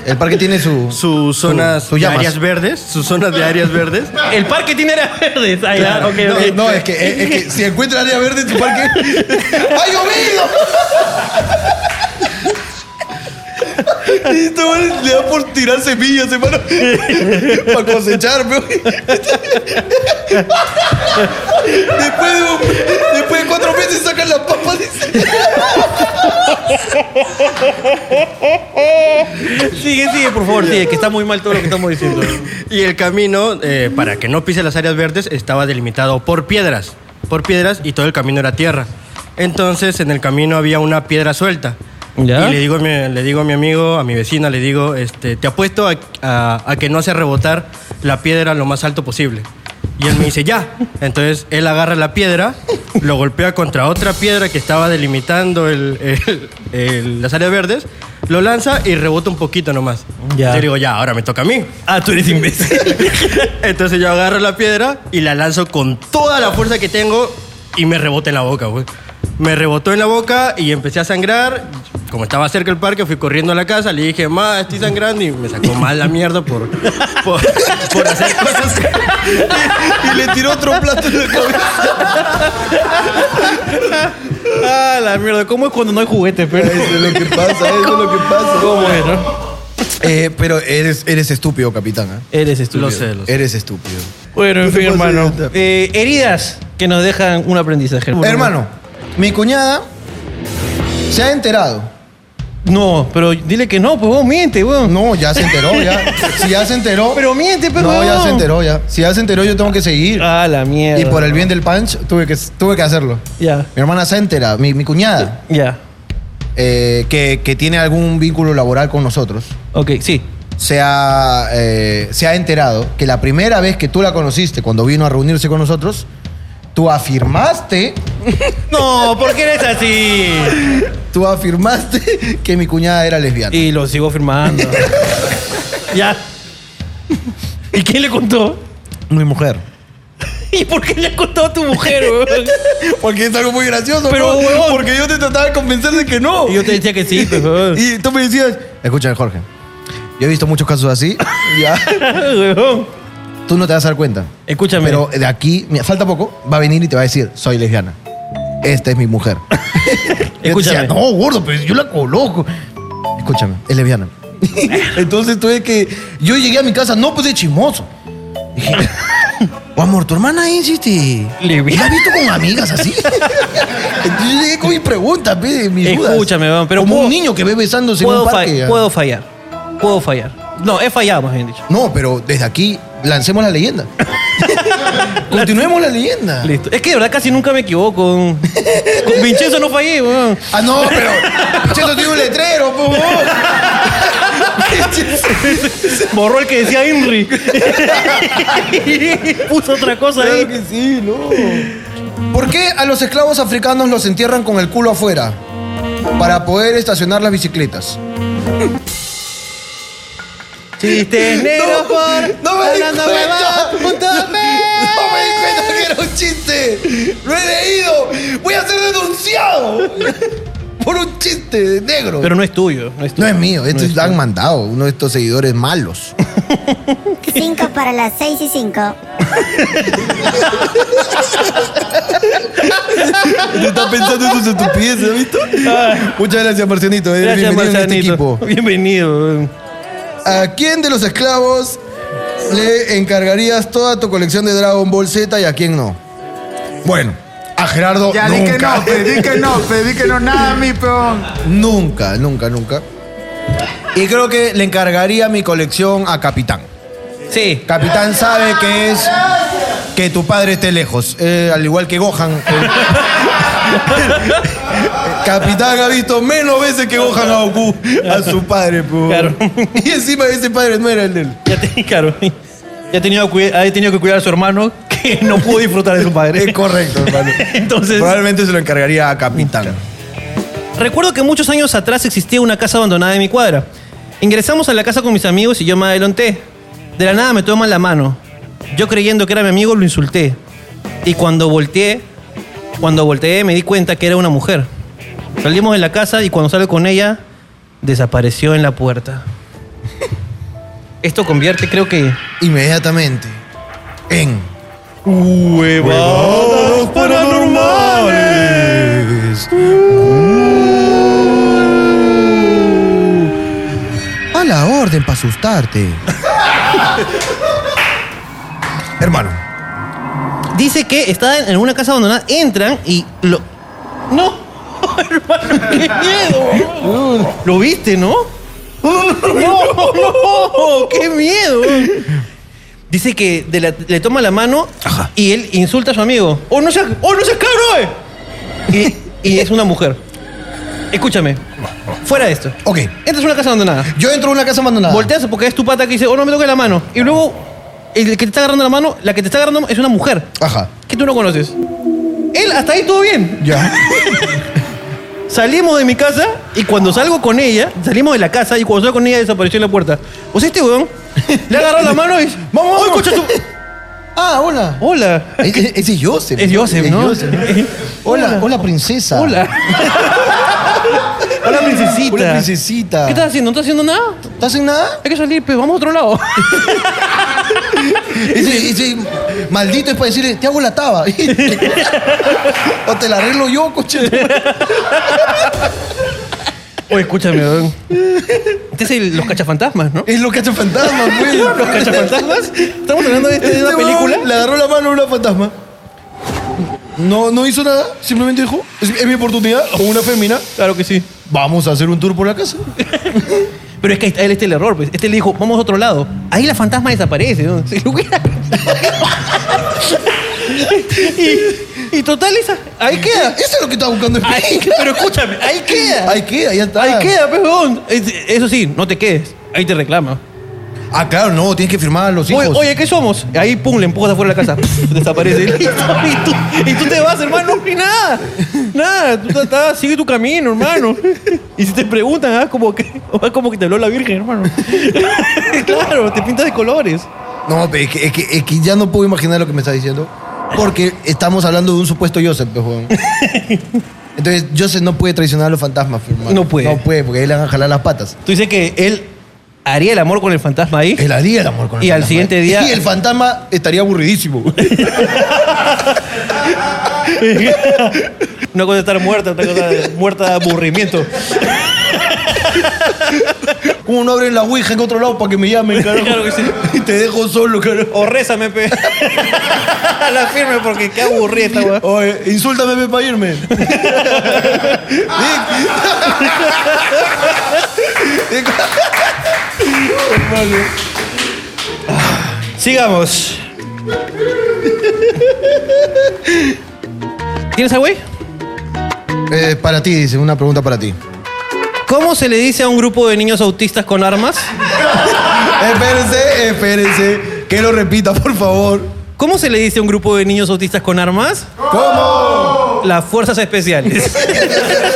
S3: El parque tiene su.
S7: sus zonas
S3: Su- su
S7: de
S3: llamas.
S7: áreas verdes, sus zonas de áreas verdes.
S1: El parque tiene áreas verdes. Ok,
S3: no, es que, es, es que si encuentra área verde en su parque. ¡Ha llovido! Y este güey le da por tirar semillas, hermano. Para cosechar. Después de, un- después de cuatro meses sacan las papas. dice.
S1: Sigue, sigue, por favor, sigue, que está muy mal todo lo que estamos diciendo.
S7: Y el camino, eh, para que no pise las áreas verdes, estaba delimitado por piedras. Por piedras y todo el camino era tierra. Entonces, en el camino había una piedra suelta.
S1: ¿Ya?
S7: Y le digo, a mi, le digo a mi amigo, a mi vecina, le digo, este, te apuesto a, a- a que no hace rebotar la piedra lo más alto posible. Y él me dice, ya. Entonces él agarra la piedra, lo golpea contra otra piedra que estaba delimitando el- el- el- las áreas verdes, lo lanza y rebota un poquito nomás.
S1: Ya.
S7: Yo digo, ya, ahora me toca a mí.
S1: Ah, tú eres imbécil.
S7: Entonces yo agarro la piedra y la lanzo con toda la fuerza que tengo y me rebota en la boca, güey. Me rebotó en la boca y empecé a sangrar. Como estaba cerca del parque, fui corriendo a la casa, le dije, ma, estoy sangrando y me sacó mal la mierda por, por, por hacer cosas.
S3: Y le tiró otro plato en la cabeza.
S1: ah, la mierda. ¿Cómo es cuando no hay juguetes, pero?
S3: Eso es lo que pasa, eso es lo que pasa.
S1: ¿Cómo es, no?
S3: Eh, pero eres, eres estúpido, capitán. ¿eh?
S1: Eres estúpido.
S7: Lo sé, lo sé.
S3: Eres estúpido.
S1: Bueno, en fin, hermano. Eh, heridas que nos dejan un aprendizaje.
S3: Hermano, mi cuñada se ha enterado.
S1: No, pero dile que no, pues vos miente, weón.
S3: No, ya se enteró, ya. Si ya se enteró.
S1: Pero miente, pero.
S3: No, ya se enteró, ya. Si ya se enteró, yo tengo que seguir.
S1: Ah, la mierda.
S3: y por el bien del punch, tuve que, tuve que hacerlo.
S1: Ya,
S3: Mi hermana se ha enterado, mi, mi cuñada,
S1: ya.
S3: eh, que, que tiene algún vínculo laboral con nosotros,
S1: Ok, sí.
S3: se ha, eh, se ha enterado que la primera vez que tú la conociste, cuando vino a reunirse con nosotros, tú afirmaste,
S1: No, ¿por qué eres así?
S3: tú afirmaste que mi cuñada era lesbiana.
S1: Y lo sigo firmando. ya. ¿Y quién le contó?
S3: Mi mujer.
S1: ¿Y por qué le contado a tu mujer, weón?
S3: Porque es algo muy gracioso,
S1: Pero,
S3: ¿no?
S1: huevón.
S3: Porque yo te trataba de convencer de que no.
S1: Y yo te decía que sí, pues, weón.
S3: Y tú me decías, escúchame, Jorge. Yo he visto muchos casos así. ya.
S1: Weón.
S3: Tú no te vas a dar cuenta.
S1: Escúchame.
S3: Pero de aquí, mira, falta poco, va a venir y te va a decir, soy lesbiana. Esta es mi mujer.
S1: Escúchame.
S3: decía, no, gordo, pero yo la coloco. Escúchame, es lesbiana. Entonces tuve que. Yo llegué a mi casa, no, pues de chismoso. Dije, oh, amor, tu hermana es este. ¿La has visto con amigas así? Entonces yo llegué con mis preguntas, mis dudas.
S1: Escúchame, pero
S3: Como
S1: puedo-
S3: un niño que ve besándose en un parque.
S1: puedo fallar. Puedo fallar. No, he fallado, más bien dicho.
S3: No, pero desde aquí lancemos la leyenda. Continuemos la leyenda.
S1: Listo. Es que de verdad casi nunca me equivoco. Con, Vincenzo no fallé, weón.
S3: Ah, no, pero. Cheto tiene un letrero, po.
S1: Borró el que decía Henry. Puso otra cosa
S3: Claro
S1: ahí.
S3: que sí, no. ¿Por qué a los esclavos africanos los entierran con el culo afuera? para poder estacionar las bicicletas.
S1: Chistes negros por...
S3: ¡No me di cuenta!
S1: punto
S3: ¡No me di cuenta que era un chiste! ¡Lo he leído! ¡Voy a ser denunciado! Por un chiste negro.
S1: Pero no es tuyo. No es,
S3: no
S1: tuyo.
S3: es mío, esto
S1: No es
S3: lo han mandado, uno de estos seguidores malos.
S2: 5 para las 6 y 5.
S3: Te está pensando en sus estupideces, ¿has visto? Muchas gracias, Marcianito.
S1: Gracias,
S3: bienvenido en este
S1: Marcianito.
S3: equipo.
S1: Bienvenido.
S3: ¿A quién de los esclavos le encargarías toda tu colección de Dragon Ball Z y a quién no? Bueno, a Gerardo
S6: Ya, di que
S3: nunca.
S6: no, pe, di que no, pe, di que no, nada, mi peón.
S3: Nunca, nunca, nunca. Y creo que le encargaría mi colección a Capitán.
S1: Sí.
S3: Capitán sabe que es que tu padre esté lejos, eh, al igual que Gohan. Capitán ha visto menos veces que Gohan a Goku, a su padre. po.
S1: Claro.
S3: Y encima ese padre no era el de él.
S1: Ya te, claro. Ya ha tenido, que cuida- ha tenido que cuidar a su hermano que no pudo disfrutar de su padre.
S3: Es correcto, hermano.
S1: Entonces,
S3: Probablemente se lo encargaría a Capitán.
S1: recuerdo que muchos años atrás existía una casa abandonada en mi cuadra. Ingresamos a la casa con mis amigos y yo me adelanté. De la nada me toman la mano. Yo creyendo que era mi amigo lo insulté. Y cuando volteé, cuando volteé me di cuenta que era una mujer. Salimos de la casa y cuando salgo con ella, desapareció en la puerta. Esto convierte, creo que...
S3: Inmediatamente en
S1: Huevadas
S3: paranormales. A la orden para asustarte. Hermano,
S1: Dice que está en una casa abandonada, entran y lo... ¡No! Hermano, qué miedo. ¿Lo viste, no? ¡No! ¡No! ¡Qué miedo! Dice que de la- le toma la mano y él insulta a su amigo. ¡Oh, no seas, oh, no seas cabrón! Y, y es una mujer. Escúchame. Fuera de esto.
S3: ok.
S1: Entras a una casa abandonada.
S3: Yo entro a una casa abandonada.
S1: Volteas porque es tu pata que dice, oh, no me toques la mano. Y luego, el que te está agarrando la mano, la que te está agarrando es una mujer
S3: Ajá.
S1: que tú no conoces. Él, hasta ahí todo bien.
S3: Ya.
S1: Salimos de mi casa y cuando salgo con ella, salimos de la casa y cuando salgo con ella desapareció en la puerta. O sea, este weón le agarró la mano y dice,
S3: Vamos,
S1: ¡Ay,
S3: vamos.
S1: concha tu-
S3: Ah, hola.
S1: Hola.
S3: Ese es Joseph.
S1: Es Joseph, ¿no?
S3: Hola, hola, princesa.
S1: Hola. Hola, princesita.
S3: Hola, princesita.
S1: ¿Qué estás haciendo? ¿No estás haciendo nada?
S3: ¿Estás en nada?
S1: Hay que salir, pero vamos a otro lado.
S3: Ese, ese maldito es para decirle, te hago la taba. o te la arreglo yo, coche.
S1: Oye, escúchame, weón. Este es el- los cachafantasmas, ¿no?
S3: Es lo que ha hecho fantasma, pues.
S1: ¿Los cachafantasmas? Estamos hablando de, este- de
S3: Este
S1: una
S3: huevón
S1: película.
S3: Le agarró la mano a una fantasma. No, no hizo nada, simplemente dijo, es, es mi oportunidad, con una fémina,
S1: Claro que sí.
S3: vamos a hacer un tour por la casa.
S1: Pero es que él este es el error, pues. Este le dijo, vamos a otro lado. Ahí la fantasma desaparece, ¿no? Si lo hubiera- y, y total, esa, ahí queda.
S3: Eso es lo que estaba buscando.
S1: Ahí- pero escúchame, ahí queda.
S3: Ahí queda, ya está.
S1: Ahí queda, pejón. Eso sí, no te quedes. Ahí te reclama.
S3: Ah, claro, no, tienes que firmar a los hijos.
S1: Oye, oye, ¿qué somos? Ahí, pum, le empujas afuera de la casa. Desaparece. Listo. Y tú, y tú te vas, hermano, y nada. Nada, tú estás- sigue tu camino, hermano. Y si te preguntan, ah, como que, ah, como que te habló la Virgen, hermano. claro, te pintas de colores.
S3: No, pero es que, es, que, es que ya no puedo imaginar lo que me está diciendo. Porque estamos hablando de un supuesto Joseph, pues. Entonces, Joseph no puede traicionar a los fantasmas, pues, hermano.
S1: No puede.
S3: No puede, porque ahí le van a jalar las patas.
S1: Tú dices que él haría el amor con el fantasma ahí.
S3: Él haría el amor con el
S1: Y al siguiente día-
S3: Y el fantasma estaría aburridísimo.
S1: Una cosa es estar muerta, otra cosa es muerta de aburrimiento.
S3: ¿Cómo no abren la ouija en otro lado para que me llamen, carajo?
S1: Claro que sí.
S3: Y te dejo solo, carajo.
S1: O rézame, pe. la firme porque qué aburrida esta weá.
S3: Oye, insúltame pe, para irme.
S1: Sigamos. ¿Tienes a güey?
S3: Eh, para ti, dice, una pregunta para ti.
S1: ¿Cómo se le dice a un grupo de niños autistas con armas?
S3: Espérense, espérense. Que lo repita, por favor.
S1: ¿Cómo se le dice a un grupo de niños autistas con armas?
S3: ¿Cómo?
S1: Las fuerzas especiales.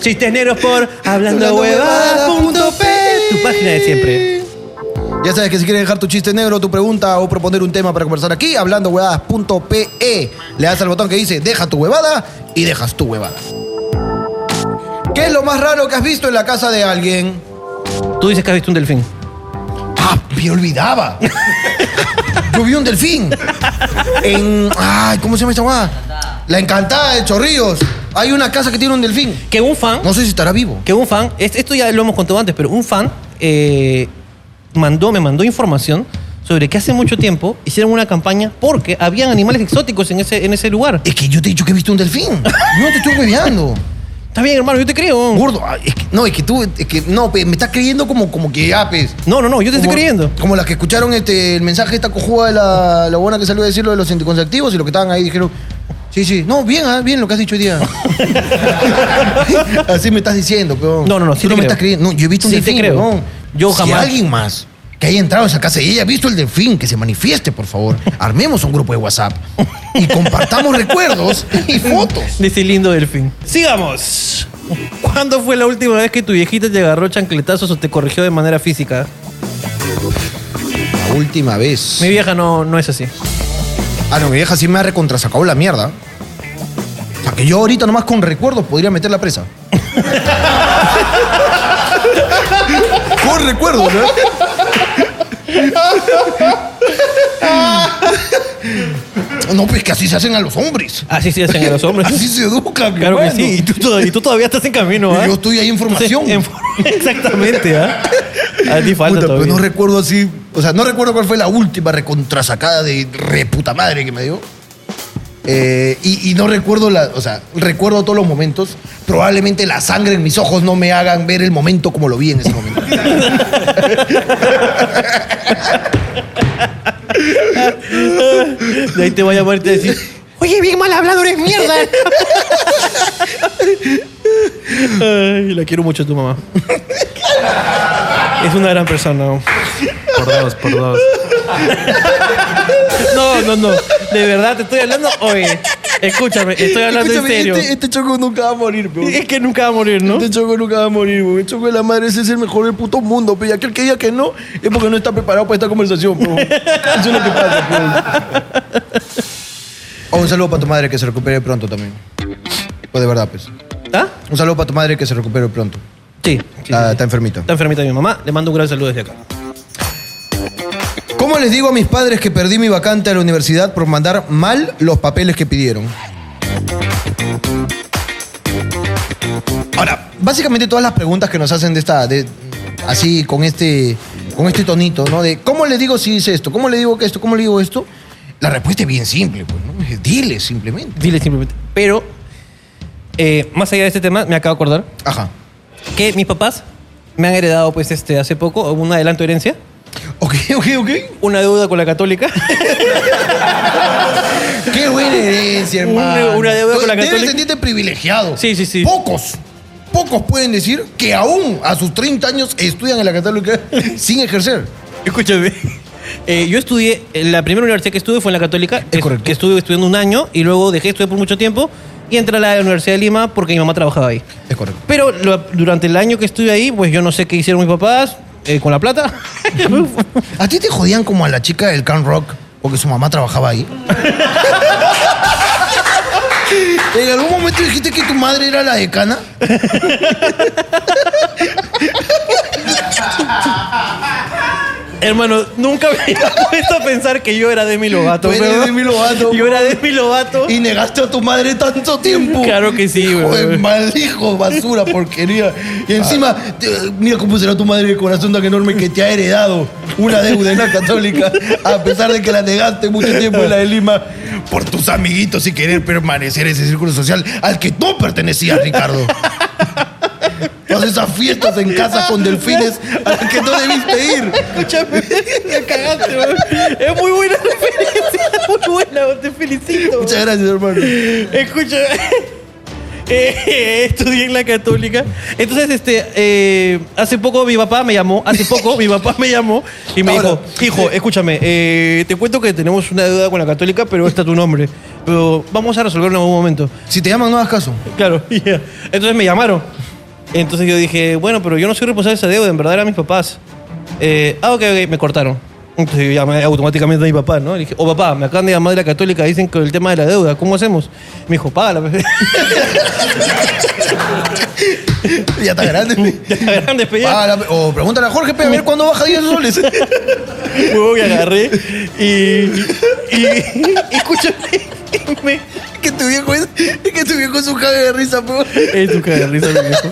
S1: Chistes negros por hablando huevadas.p. Tu página de siempre.
S3: Ya sabes que si quieres dejar tu chiste negro, tu pregunta o proponer un tema para conversar aquí, hablando huevadas.pe, le das al botón que dice deja tu huevada y dejas tu huevada. ¿Qué es lo más raro que has visto en la casa de alguien?
S1: Tú dices que has visto un delfín.
S3: Ah, me olvidaba. Yo vi un delfín. En. Ay, ¿cómo se llama esa guada? La encantada de Chorrillos. Hay una casa que tiene un delfín.
S1: Que un fan,
S3: No sé si estará vivo.
S1: que un fan, es- esto ya lo hemos contado antes, pero un fan eh, mandó, me mandó información sobre que hace mucho tiempo hicieron una campaña porque habían animales exóticos en ese, en ese lugar.
S3: Es que yo te he dicho que he visto un delfín. Yo no te estoy hueveando.
S1: Está bien, hermano, yo te creo.
S3: Gordo, ah, es que- no, es que tú, es que, no, pe, me estás creyendo como, como que ya, pues.
S1: No, no, no, yo te estoy
S3: Como-
S1: creyendo.
S3: Como las que escucharon este, el mensaje de esta cojuda de la, la buena que salió a decirlo de los anticonceptivos y los que estaban ahí dijeron, sí, sí, no, bien, ah, bien lo que has dicho hoy día. Así me estás diciendo, pero.
S1: No, no, no, sí
S3: Tú
S1: te
S3: no me
S1: creo.
S3: estás creyendo. No, yo he visto un
S1: Sí te
S3: delfín,
S1: creo.
S3: weón.
S1: Yo
S3: Si
S1: jamás-
S3: alguien más que haya entrado a esa casa y haya visto el delfín, que se manifieste, por favor. Armemos un grupo de WhatsApp y compartamos recuerdos y fotos.
S1: De ese lindo delfín. Sigamos. ¿Cuándo fue la última vez que tu viejita te agarró chancletazos o te corrigió de manera física?
S3: La última vez.
S1: Mi vieja no, no es así.
S3: Ah, no, mi vieja sí me ha recontrasacado la mierda. O sea, que yo ahorita nomás con recuerdos podría meter la presa. con recuerdos, ¿no? No, pues que así se hacen a los hombres.
S1: Así se hacen a los hombres.
S3: Así se educan,
S1: Claro que sí. Y tú, todavía, y tú todavía estás en camino, ¿ah?
S3: Yo estoy ahí en formación.
S1: En for- Exactamente, ¿ah? A ti falta
S3: Puta,
S1: todavía.
S3: no recuerdo así. O sea, no recuerdo cuál fue la última recontrasacada de reputa madre que me dio. Eh, y, y no recuerdo la. O sea, recuerdo todos los momentos. Probablemente la sangre en mis ojos no me hagan ver el momento como lo vi en ese momento.
S1: De ahí te voy a llamar y te voy a decir, oye, bien mal hablado, eres mierda. Ay, la quiero mucho a tu mamá. Es una gran persona.
S7: Por dos, por dos.
S1: No, no, no. De verdad, te estoy hablando. Oye, escúchame, estoy hablando en
S3: Escúchame,
S1: serio.
S3: Este, este choco nunca va a morir, peón.
S1: Es que nunca va a morir, ¿no?
S3: Este choco nunca va a morir, weón. El choco de la madre ese es el mejor del puto mundo, pe. Y aquel que diga que no es porque no está preparado para esta conversación, peón. Eso es lo que pasa, peón. Oh, un saludo para tu madre que se recupere pronto también. Pues de verdad, pues.
S1: ¿Ah?
S3: Un saludo para tu madre que se recupere pronto.
S1: Sí. sí,
S3: Está,
S1: sí.
S3: está enfermita.
S1: Está enfermita mi mamá. Le mando un gran saludo desde acá.
S3: ¿Cómo les digo a mis padres que perdí mi vacante a la universidad por mandar mal los papeles que pidieron? Ahora, básicamente todas las preguntas que nos hacen de esta, de, así con este, con este tonito, ¿no? De cómo le digo si hice esto, cómo le digo que esto, cómo le digo esto. La respuesta es bien simple, pues, ¿no? Es Dile simplemente.
S1: Dile simplemente. Pero, eh, más allá de este tema, me acabo de acordar
S3: Ajá.
S1: que mis papás me han heredado, pues, este, hace poco, un adelanto de herencia,
S3: Ok, ok, ok.
S1: una deuda con la católica.
S3: Qué buena herencia, hermano.
S1: una deuda con la
S3: Debes
S1: Católica.
S3: sentirte privilegiado.
S1: Sí, sí, sí.
S3: Pocos, pocos pueden decir que aún a sus 30 años estudian en la Católica sin ejercer.
S1: Escúchame. Eh, yo estudié, la primera universidad que estuve fue en la Católica, es-
S3: correcto.
S1: que estuve estudiando un año y luego dejé de estudiar por mucho tiempo y entré a la Universidad de Lima porque mi mamá trabajaba ahí.
S3: Es correcto.
S1: Pero lo- durante el año que estuve ahí, pues yo no sé qué hicieron mis papás eh, con la plata.
S3: ¿A ti te jodían como a la chica del Can Rock porque su mamá trabajaba ahí? ¿En algún momento dijiste que tu madre era la decana?
S1: Hermano, nunca me había puesto a pensar que yo era Demi Lovato.
S3: Tú eres
S1: weón.
S3: Demi Lovato,
S1: Yo era Demi Lovato.
S3: Y negaste a tu madre tanto tiempo.
S1: Claro que sí,
S3: Hijo de
S1: weón.
S3: mal hijo, basura, porquería. Y encima, te- mira cómo será tu madre de corazón tan enorme que te ha heredado una deuda en la católica, a pesar de que la negaste mucho tiempo en la de Lima, por tus amiguitos y querer permanecer en ese círculo social al que no pertenecías, Ricardo. Todas esas fiestas en casa con delfines a las que no debiste ir.
S1: Escúchame, me cagaste. Es muy buena referencia, muy buena, te felicito.
S3: Muchas gracias, hermano.
S1: Escucha, eh, estudié en la católica. Entonces, este, eh, hace poco mi papá me llamó, hace poco mi papá me llamó y me
S3: Ahora,
S1: dijo, hijo, escúchame, eh, te cuento que tenemos una deuda con la católica, pero está tu nombre. Pero vamos a resolverlo en algún momento.
S3: Si te llaman, no hagas caso.
S1: Claro, ya. Entonces me llamaron. Entonces yo dije, bueno, pero yo no soy responsable de esa deuda, en verdad eran mis papás. Eh, ah, ok, ok, me cortaron. Entonces yo llamé automáticamente a mi papá, ¿no? Le dije, oh papá, me acaban de llamar de la católica, dicen que el tema de la deuda, ¿cómo hacemos? Me dijo, págala. pues".
S3: Ya está grande.
S1: ya está grande, pe, ya.
S3: Págala, pe. O pregúntale a Jorge, pe, a ver cuándo baja 10 soles.
S1: Huevón, y agarré y, y, y- y escúchame, y me,
S3: que tu viejo es, que tu viejo es un cague de risa, pe.
S1: es tu cara de risa, me dijo.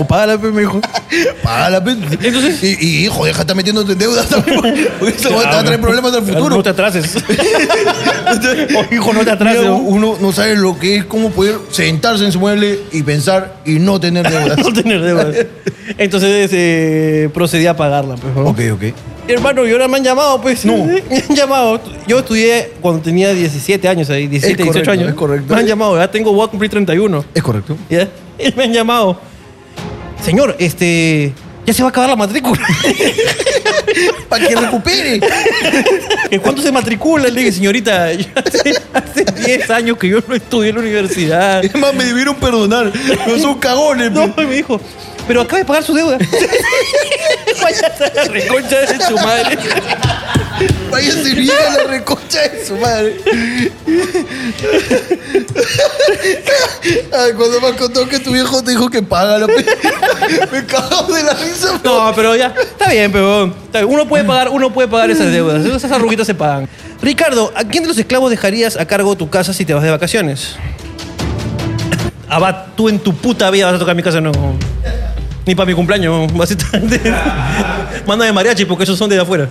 S1: O págala, pe, me dijo.
S3: Págala, pe.
S1: Entonces-
S3: y, y, hijo, deja de estar metiéndote en deudas también. Porque eso va a traer problemas al futuro.
S1: No te atrases. oh, hijo, no te atrases.
S3: Mira,
S1: ¿no?
S3: uno no sabe lo que es cómo poder sentarse en su mueble y pensar y no tener deudas.
S1: no tener deudas. Entonces eh, procedí a pagarla. Pues,
S3: ok, ok.
S1: Hermano, y ahora me han llamado, pues. No. Me han llamado. Yo estudié cuando tenía 17 años, ahí, 17,
S3: Es correcto,
S1: 18 años.
S3: es correcto.
S1: Me han llamado, ya tengo, voy a cumplir 31.
S3: Es correcto.
S1: ¿Ya? Y me han llamado. Señor, este. Ya se va a acabar la matrícula.
S3: Para que recupere.
S1: ¿En cuánto se matricula? Le dije, señorita, yo hace, hace 10 años que yo no estudié en la universidad.
S3: Es más, me debieron perdonar. No son cagones,
S1: No,
S3: pe.
S1: y me dijo, pero acaba de pagar su deuda. Váyase a la reconcha de su madre.
S3: Váyase bien a la reconcha de su madre. Ay, cuando me contó que tu viejo te dijo que págalo, pe. me cago de la risa. pe.
S1: No, pero ya, está bien, pero está bien. uno puede pagar, uno puede pagar esas deudas. Esas arruguitas se pagan. Ricardo, ¿a quién de los esclavos dejarías a cargo tu casa si te vas de vacaciones? Abad, tú en tu puta vida vas a tocar mi casa, no. Ni para mi cumpleaños, básicamente. Mándame mariachi porque esos son de afuera.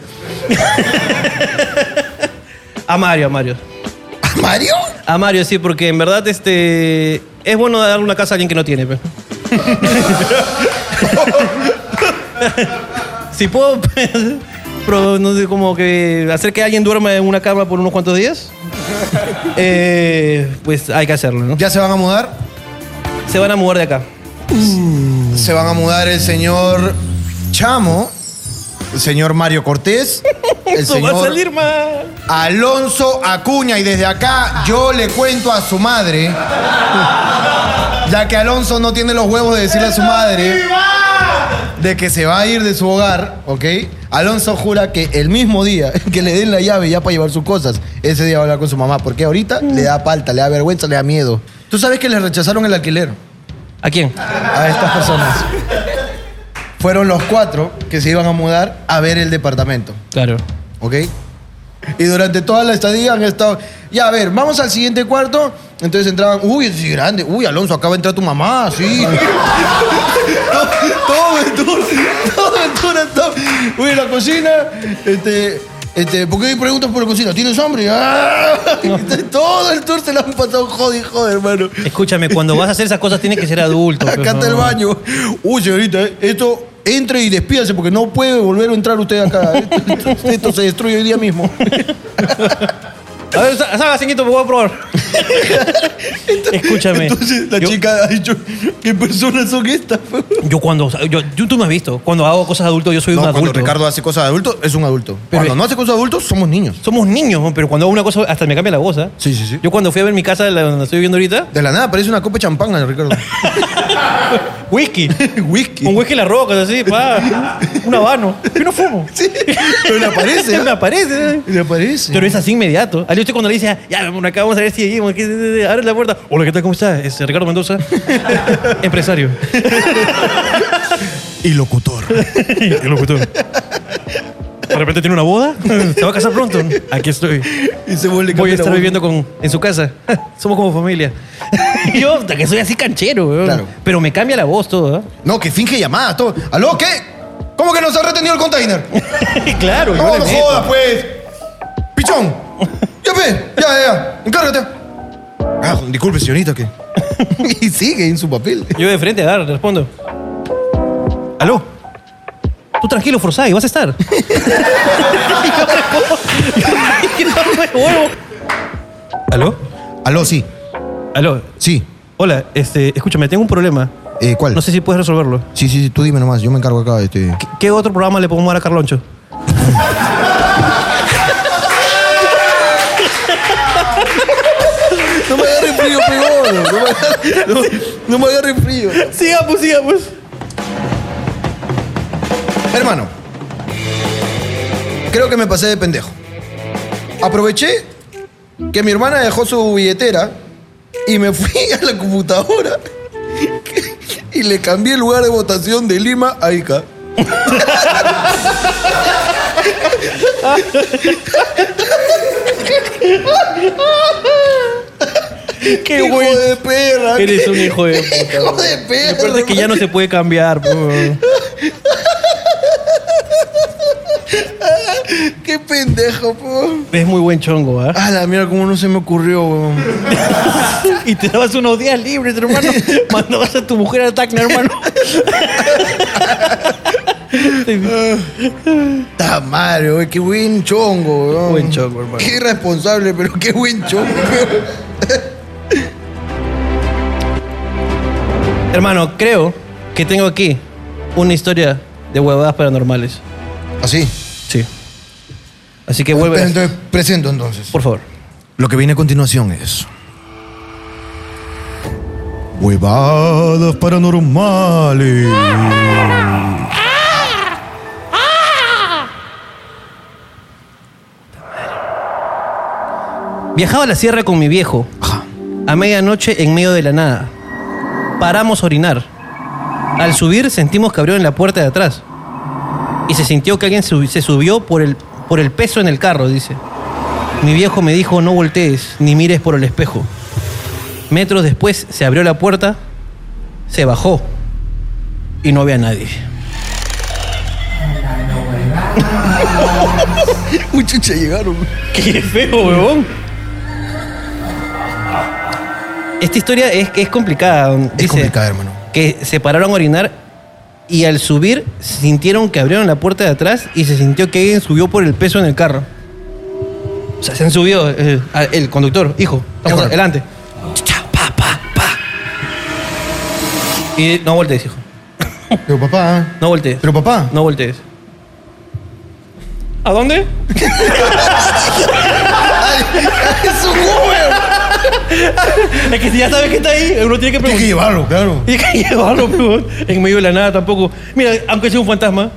S1: a Mario, a Mario.
S3: ¿Mario?
S1: A Mario, sí, porque en verdad este es bueno darle una casa a alguien que no tiene. pe. si puedo, pro- no sé, como que hacer que alguien duerma en una cama por unos cuantos días, eh, pues hay que hacerlo, ¿no?
S3: ¿Ya se van a mudar?
S1: Se van a mudar de acá.
S3: Se van a mudar el señor Chamo, señor Mario Cortés, el
S1: Eso va a
S3: señor
S1: salir mal.
S3: Alonso Acuña. Y desde acá yo le cuento a su madre, ya que Alonso no tiene los huevos de decirle a su madre de que se va a ir de su hogar, ¿ok? Alonso jura que el mismo día que le den la llave ya para llevar sus cosas, ese día va a hablar con su mamá, porque ahorita le da palta, le da vergüenza, le da miedo. Tú sabes que le rechazaron el alquiler
S1: ¿A quién?
S3: a estas personas. Fueron los cuatro que se iban a mudar a ver el departamento,
S1: Claro.
S3: ¿ok? Y durante toda la estadía han estado, ya a ver, vamos al siguiente cuarto. Entonces entraban, uy, es grande, uy, Alonso, acaba de entrar tu mamá, sí. todo, todo todo tour estaba, uy, en la cocina, este, este, ¿por qué preguntas por la cocina? ¿Tienes hambre? ¡Ah! todo el tour se lo han pasado joder, joder, hermano.
S1: Escúchame, cuando vas a hacer esas cosas tienes que ser adulto. pues,
S3: Acá está el baño. Uy, señorita, esto entre y despídase porque no puede volver a entrar usted acá. Esto, esto- esto se destruye hoy día mismo.
S1: A ver, sa- salga, señorito, me voy a probar. Escúchame.
S3: Entonces la
S1: yo-
S3: chica ha dicho, ¿qué personas son estas?
S1: Yo cuando, yo, yo- tú me has visto, cuando hago cosas de adulto yo soy un
S3: No, cuando
S1: adulto.
S3: Ricardo hace cosas de adulto, es un adulto.
S1: Pero-
S3: cuando no hace cosas de adultos, somos niños.
S1: Somos niños, pero cuando hago una cosa hasta me cambia la voz, ¿ah?
S3: Sí, sí, sí.
S1: Yo cuando fui a ver mi casa, la donde estoy viviendo ahorita,
S3: De la nada parece una copa de champán, Ricardo.
S1: whisky.
S3: Whisky.
S1: Un whisky las rocas, así, pa. Un habano. Yo no fumo.
S3: Sí, pero le aparece.
S1: me aparece. ¿eh?
S3: Le aparece.
S1: Pero es así inmediato. Al usted cuando le dice, ya, vámonos acá, vamos a ver si seguimos. que- Abre la puerta. Hola, ¿qué tal? ¿Cómo está? Es Ricardo Mendoza. Empresario.
S3: Y locutor.
S1: El locutor. De repente tiene una boda. Se va a casar pronto. Aquí estoy.
S3: Y se vuelve
S1: Voy a estar viviendo con, en su casa. Somos como familia. Y yo, hasta que soy así canchero, weón.
S3: Claro.
S1: Pero me cambia la voz todo,
S3: No, que finge llamadas, todo. ¿Aló, qué? ¿Cómo que nos ha retenido el container?
S1: ¿eh? claro, yo
S3: No,
S1: le
S3: no
S1: meto.
S3: jodas, pues. Pichón. Ya ve, ya, ya, ya. Encárgate. Ah, disculpe, señorita, que. y sigue en su papel.
S1: Yo de frente, a dar, respondo. ¿Aló? Tú tranquilo, Forsay, vas a estar. Yo me vuelvo. ¿Aló?
S3: Aló, sí.
S1: ¿Aló?
S3: Sí.
S1: Hola, este, escúchame, tengo un problema.
S3: Eh, ¿Cuál?
S1: No sé si puedes resolverlo.
S3: Sí, sí, sí, tú dime nomás, yo me encargo acá. Este...
S1: ¿Qué, qué otro programa le podemos dar a Carloncho?
S3: No me agarre frío, peor. No me no, no me agarre frío.
S1: Sigamos, sigamos.
S3: Hermano, creo que me pasé de pendejo. Aproveché que mi hermana dejó su billetera y me fui a la computadora y le cambié el lugar de votación de Lima a Ica.
S1: Qué
S3: hijo
S1: buen-
S3: de perra.
S1: Eres un hijo de puta.
S3: Hijo de perra.
S1: Lo peor es que ya no se puede cambiar. po.
S3: Qué pendejo, po.
S1: Es muy buen chongo, ¿ah?
S3: Ah, la mierda, cómo no se me ocurrió, weón.
S1: Y te dabas unos días libres, hermano. Mandabas a tu mujer al Tacna, hermano.
S3: Está madre, weón. Qué buen chongo, weón.
S1: Buen chongo, hermano.
S3: Qué irresponsable, pero qué buen chongo.
S1: Hermano, creo que tengo aquí una historia de huevadas paranormales.
S3: Así.
S1: Sí. Así que vuelve.
S3: Entonces, presento entonces.
S1: Por favor.
S3: Lo que viene a continuación es. Huevadas paranormales.
S1: Viajaba a la sierra con mi viejo. A medianoche en medio de la nada. Paramos a orinar. Al subir sentimos que abrieron la puerta de atrás. Y se sintió que alguien se subió por el, por el peso en el carro, dice. Mi viejo me dijo no voltees ni mires por el espejo. Metros después se abrió la puerta, se bajó y no había nadie.
S3: Muchachos llegaron.
S1: Qué feo, huevón. Esta historia es, es complicada.
S3: Es complicada, hermano.
S1: Que se pararon a orinar y al subir sintieron que abrieron la puerta de atrás y se sintió que alguien subió por el peso en el carro. O sea, se han subido eh, el conductor, hijo,
S3: correcto.
S1: adelante. Cha, pa, pa, pa. Y no voltees, hijo.
S3: Pero papá.
S1: No voltees.
S3: Pero papá.
S1: No voltees. ¿A dónde?
S3: ¡Es un!
S1: Es que si ya sabes que está ahí, uno tiene que preguntar.
S3: que llevarlo, claro.
S1: Hay que llevarlo. En medio de la nada tampoco. Mira, aunque sea un fantasma.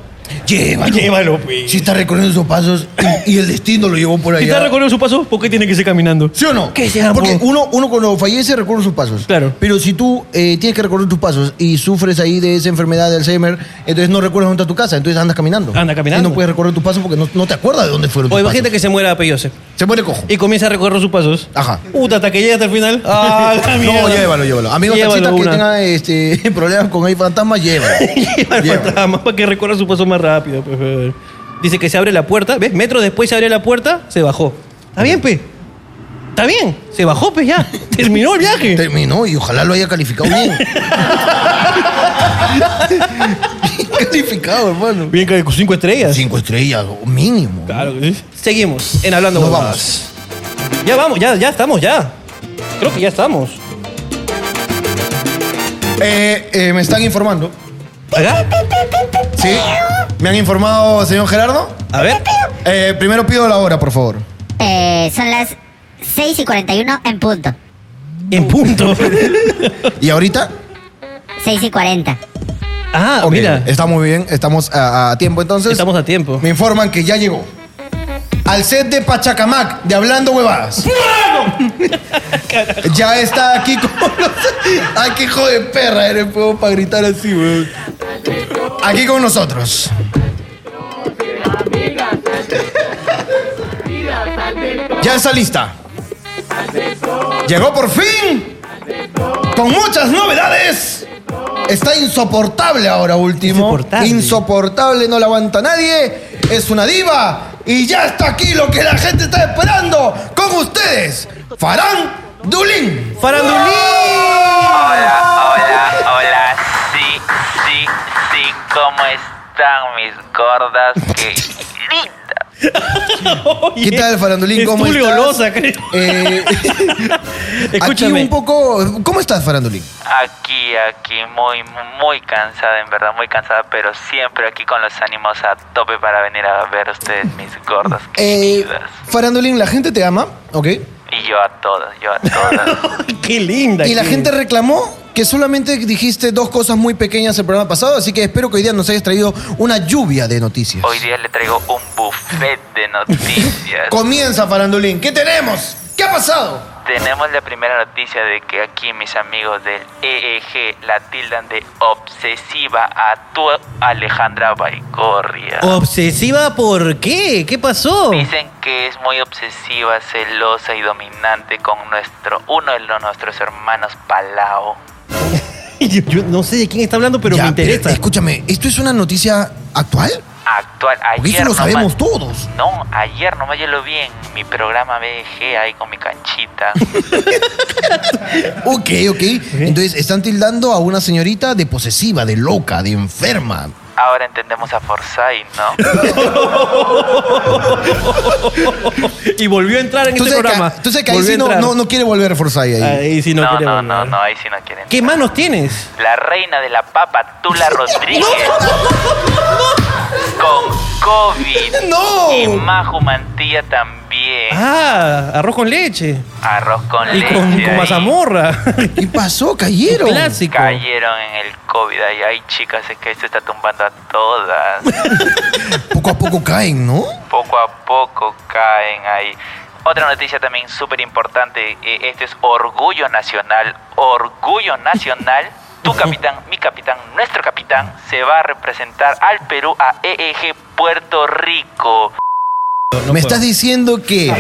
S3: Llévalo.
S1: Llévalo, pe.
S3: Si está recorriendo sus pasos y, y el destino lo llevó por
S1: Si
S3: allá.
S1: está recorriendo su paso, ¿por qué tiene que ser caminando?
S3: ¿Sí o no?
S1: ¿Qué sea,
S3: Porque
S1: po?
S3: uno, uno cuando fallece recorre sus pasos.
S1: Claro.
S3: Pero si tú eh, tienes que recorrer tus pasos y sufres ahí de esa enfermedad de Alzheimer, entonces no recuerdas dónde está tu casa, entonces andas caminando.
S1: Anda caminando.
S3: Y no puedes recorrer tus pasos porque no, no te acuerdas de dónde fueron
S1: O
S3: tus
S1: imagínate
S3: pasos.
S1: que se muera Peyose
S3: Se muere cojo.
S1: y comienza a recorrer sus pasos.
S3: Ajá.
S1: Puta, hasta que llegue hasta el final. Ah, la
S3: No, llévalo, llévalo. Amigos
S1: Llévalo
S3: taxistas que tengan este, problemas con el fantasma, llévalo.
S1: Lleva el
S3: Llévalo.
S1: fantasma para que recorra su paso más rápido. Pues. Dice que se abre la puerta. ¿Ves? Metros después se abre la puerta, se bajó. ¿Está bien, pe? ¿Está bien? Se bajó, pe, ya. Terminó el viaje.
S3: Terminó y ojalá lo haya calificado bien. bien calificado, hermano.
S1: Bien, con cinco estrellas.
S3: Cinco estrellas, mínimo.
S1: Claro que sí. Seguimos en Hablando
S3: Nos
S1: Huevadas. Ya vamos, ya, ya estamos, ya. Creo que ya estamos.
S3: Eh, eh, me están informando.
S1: ¿Acá?
S3: ¿Sí? ¿Me han informado, señor Gerardo?
S1: A ver.
S3: Eh, primero pido la hora, por favor.
S2: Eh, son las 6 y 41 en punto.
S1: En punto.
S3: ¿Y ahorita?
S2: 6 y 40.
S1: Ah,
S3: Ok,
S1: mira.
S3: Está muy bien, estamos a, a tiempo entonces.
S1: Estamos a tiempo.
S3: Me informan que ya llegó. Al set de Pachacamac, de Hablando Huevadas. ya está aquí con los... Ay, qué hijo de perra eres, puedo para gritar así, weón. Aquí con nosotros. Ya está lista. Llegó por fin. Con muchas novedades. Está insoportable ahora último.
S1: Insoportable.
S3: Insoportable, no la aguanta nadie. Es una diva. Y ya está aquí lo que la gente está esperando. Con ustedes, Farán Dulín.
S1: ¡Farandulín!
S8: Hola, hola, hola, sí, sí, sí, ¿cómo están mis gordas queridas?
S3: ¿Qué tal, Farandulín?
S1: Es
S3: ¿Cómo
S1: Tulio
S3: estás?
S1: Creo.
S3: Eh,
S1: Escúchame.
S3: Aquí un poco. ¿Cómo estás, Farandulín?
S8: Aquí, aquí, muy, muy cansada, en verdad, muy cansada, pero siempre aquí con los ánimos a tope para venir a ver a ustedes, mis gordas
S3: Eh,
S8: queridas.
S3: Farandulín, la gente te ama, ¿ok?
S8: Y yo a todas, yo a todas.
S1: Qué linda.
S3: Y la
S1: que-
S3: gente reclamó que solamente dijiste dos cosas muy pequeñas el programa pasado, así que espero que hoy día nos hayas traído una lluvia de noticias.
S8: Hoy día le traigo un buffet de noticias.
S3: Comienza, Farandulín. ¿Qué tenemos? ¿Qué ha pasado?
S8: Tenemos la primera noticia de que aquí mis amigos del EEG la tildan de obsesiva a tu Alejandra Baigorria.
S1: ¿Obsesiva por qué? ¿Qué pasó?
S8: Dicen que es muy obsesiva, celosa y dominante con nuestro uno de los- nuestros hermanos Palao.
S1: Yo, yo no sé de quién está hablando, pero
S3: Ya,
S1: me interesa.
S3: escúchame, ¿esto es una noticia actual?
S8: Actual,
S3: Porque
S8: ayer
S3: eso lo
S8: nomás-
S3: sabemos todos.
S8: No, ayer nomás yo lo vi en mi programa BG ahí con mi canchita.
S3: Ok, ok. Entonces están tildando a una señorita de posesiva, de loca, de enferma.
S8: Ahora entendemos a Forsyth, ¿no?
S1: y volvió a entrar en este
S3: sabes,
S1: programa.
S3: tú sabes que ahí
S1: Volvió
S3: sí
S1: a
S3: no,
S1: entrar.
S3: no, no quiere volver Forsyth ahí.
S1: Ahí sí no,
S8: No,
S1: quiere
S8: no,
S1: volver.
S8: no, no, ahí sí no quieren.
S1: ¿Qué manos tienes?
S8: La reina de la papa, Tula Rodríguez. Con COVID.
S3: ¡No!
S8: Y Maju Mantilla también.
S1: Ah, arroz con leche.
S8: Arroz con
S1: Y
S8: leche.
S1: con, con
S8: ahí.
S1: mazamorra.
S3: ¿Qué pasó? ¿Cayeron?
S1: Clásico.
S8: Cayeron en el COVID. Ahí hay chicas, es que esto está tumbando a todas.
S3: Poco a poco caen, ¿no?
S8: poco a poco caen ahí. Otra noticia también súper importante, eh, este es orgullo nacional, orgullo nacional. Tu capitán, mi capitán, nuestro capitán se va a representar al Perú a EEG Puerto Rico.
S3: me estás diciendo que.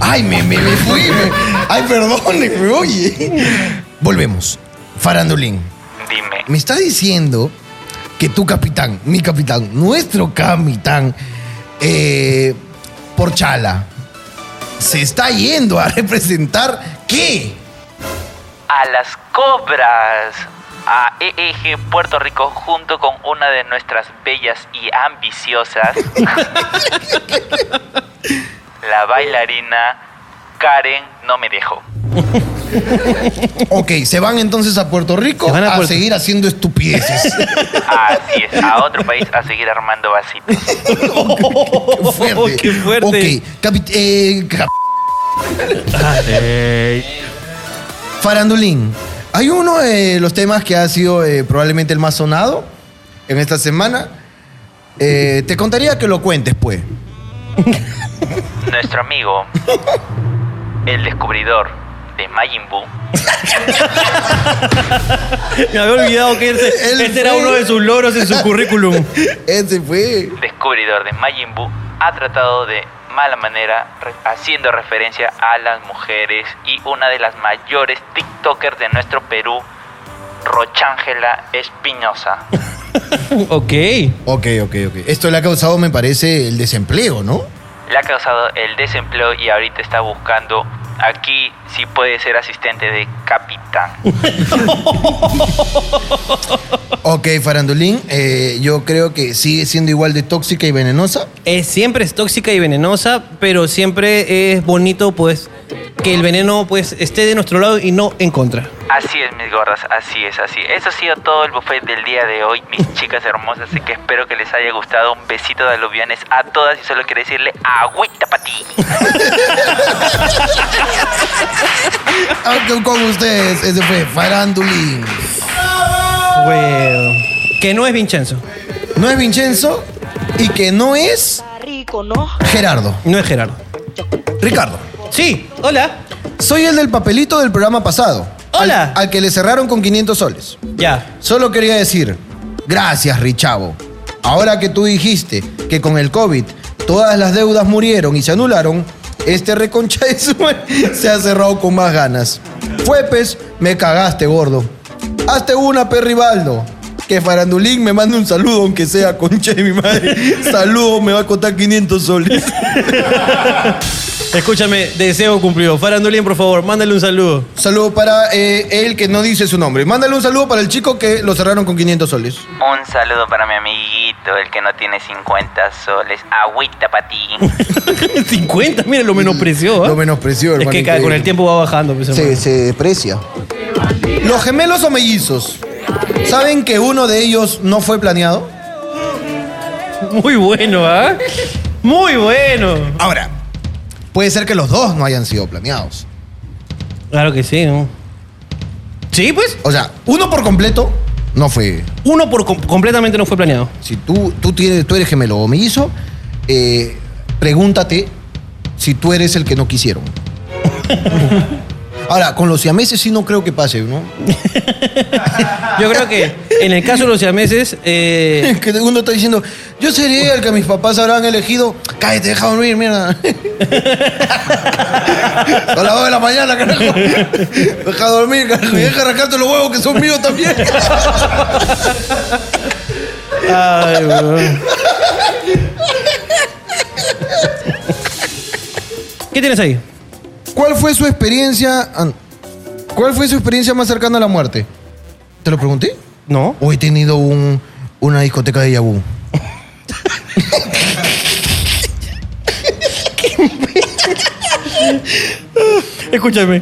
S3: Ay, me, me, me fui. me- Ay, perdóneme, oye. Volvemos. Farandulín.
S8: Dime,
S3: Me está diciendo que tu capitán, mi capitán, nuestro capitán, eh, Porchala, se está yendo a representar qué?
S8: A las cobras a EEG Puerto Rico junto con una de nuestras bellas y ambiciosas, la bailarina Karen No Me Dejo.
S3: Ok, se van entonces a Puerto Rico
S1: Se van a
S3: a,
S1: Puerto-
S3: seguir haciendo estupideces.
S8: Así es, a otro país a seguir armando vasitos.
S3: Qué fuerte.
S1: Qué fuerte.
S3: Ok, capi- eh, cap- Farandulín, hay uno de los temas que ha sido eh, probablemente el más sonado en esta semana. Eh, te contaría que lo cuentes, pues.
S8: Nuestro amigo, el descubridor de Majin Buu,
S1: Me había olvidado que ese,
S3: Él
S1: era
S3: fue.
S1: uno de sus logros en su currículum.
S3: Ese fue.
S8: descubridor de Majin Buu, ha tratado de mala manera, re- haciendo referencia a las mujeres y una de las mayores TikTokers de nuestro Perú, Rochángela Espinosa.
S1: ok.
S3: Ok, ok, ok. Esto le ha causado, me parece, el desempleo, ¿no?
S8: Le ha causado el desempleo y ahorita está buscando aquí si puede ser asistente de capitán.
S3: Ok, Farandulín, eh, yo creo que sigue siendo igual de tóxica y venenosa.
S1: Es, siempre es tóxica y venenosa, pero siempre es bonito, pues, que el veneno, pues, esté de nuestro lado y no en contra.
S8: Así es, mis gordas, así es, así. Eso ha sido todo el buffet del día de hoy, mis chicas hermosas. Así que espero que les haya gustado. Un besito de aluvianes a todas y solo quiero decirle agüita para ti.
S3: Aunque con ustedes, ese fue Farandulín.
S1: Bueno. Que no es Vincenzo.
S3: No es Vincenzo y que no es
S9: Rico, ¿no?
S3: Gerardo.
S1: No es Gerardo.
S3: Ricardo.
S1: Sí, hola.
S3: Soy el del papelito del programa pasado.
S1: Hola.
S3: Al, al que le cerraron con 500 soles.
S1: Ya.
S3: Solo quería decir, gracias Richavo. Ahora que tú dijiste que con el COVID todas las deudas murieron y se anularon, este reconcha de su madre se ha cerrado con más ganas. Fue pues, me cagaste, gordo. Hazte una, perribaldo. Que Farandulín me mande un saludo, aunque sea concha de mi madre. Saludo, me va a costar 500 soles.
S1: Escúchame, deseo cumplido. Farandulín, por favor, mándale un saludo.
S3: Saludo para eh, él que no dice su nombre. Mándale un saludo para el chico que lo cerraron con 500 soles.
S8: Un saludo para mi amiguito, el que no tiene 50 soles. Agüita para ti.
S1: 50, mira, lo menospreció. ¿eh?
S3: Lo menospreció,
S1: Es
S3: hermano.
S1: que ca- con el tiempo va bajando. pues,
S3: se,
S1: hermano.
S3: se deprecia. Los gemelos o mellizos. ¿Saben que uno de ellos no fue planeado?
S1: Muy bueno, ¿ah? Muy bueno.
S3: Ahora, puede ser que los dos no hayan sido planeados.
S1: Claro que sí. ¿no? Sí, pues.
S3: O sea, uno por completo no fue.
S1: Uno por com- completamente no fue planeado.
S3: Si tú, tú, tienes, tú eres gemelo o mellizo, eh, pregúntate si tú eres el que no quisieron. Ahora, con los siameses sí no creo que pase, ¿no?
S1: Yo creo que en el caso de los siameses, eh,
S3: Que uno está diciendo, yo sería el que mis papás habrán elegido. Cállate, deja dormir, mierda. A las 2 de la mañana, carajo. Deja dormir, carajo. Y deja arrancarte los huevos que son míos también.
S1: Ay, weón. ¿Qué tienes ahí?
S3: ¿Cuál fue su experiencia? ¿Cuál fue su experiencia más cercana a la muerte? ¿Te lo pregunté?
S1: No.
S3: ¿O he tenido un- una discoteca de Yabú?
S1: Escúchame.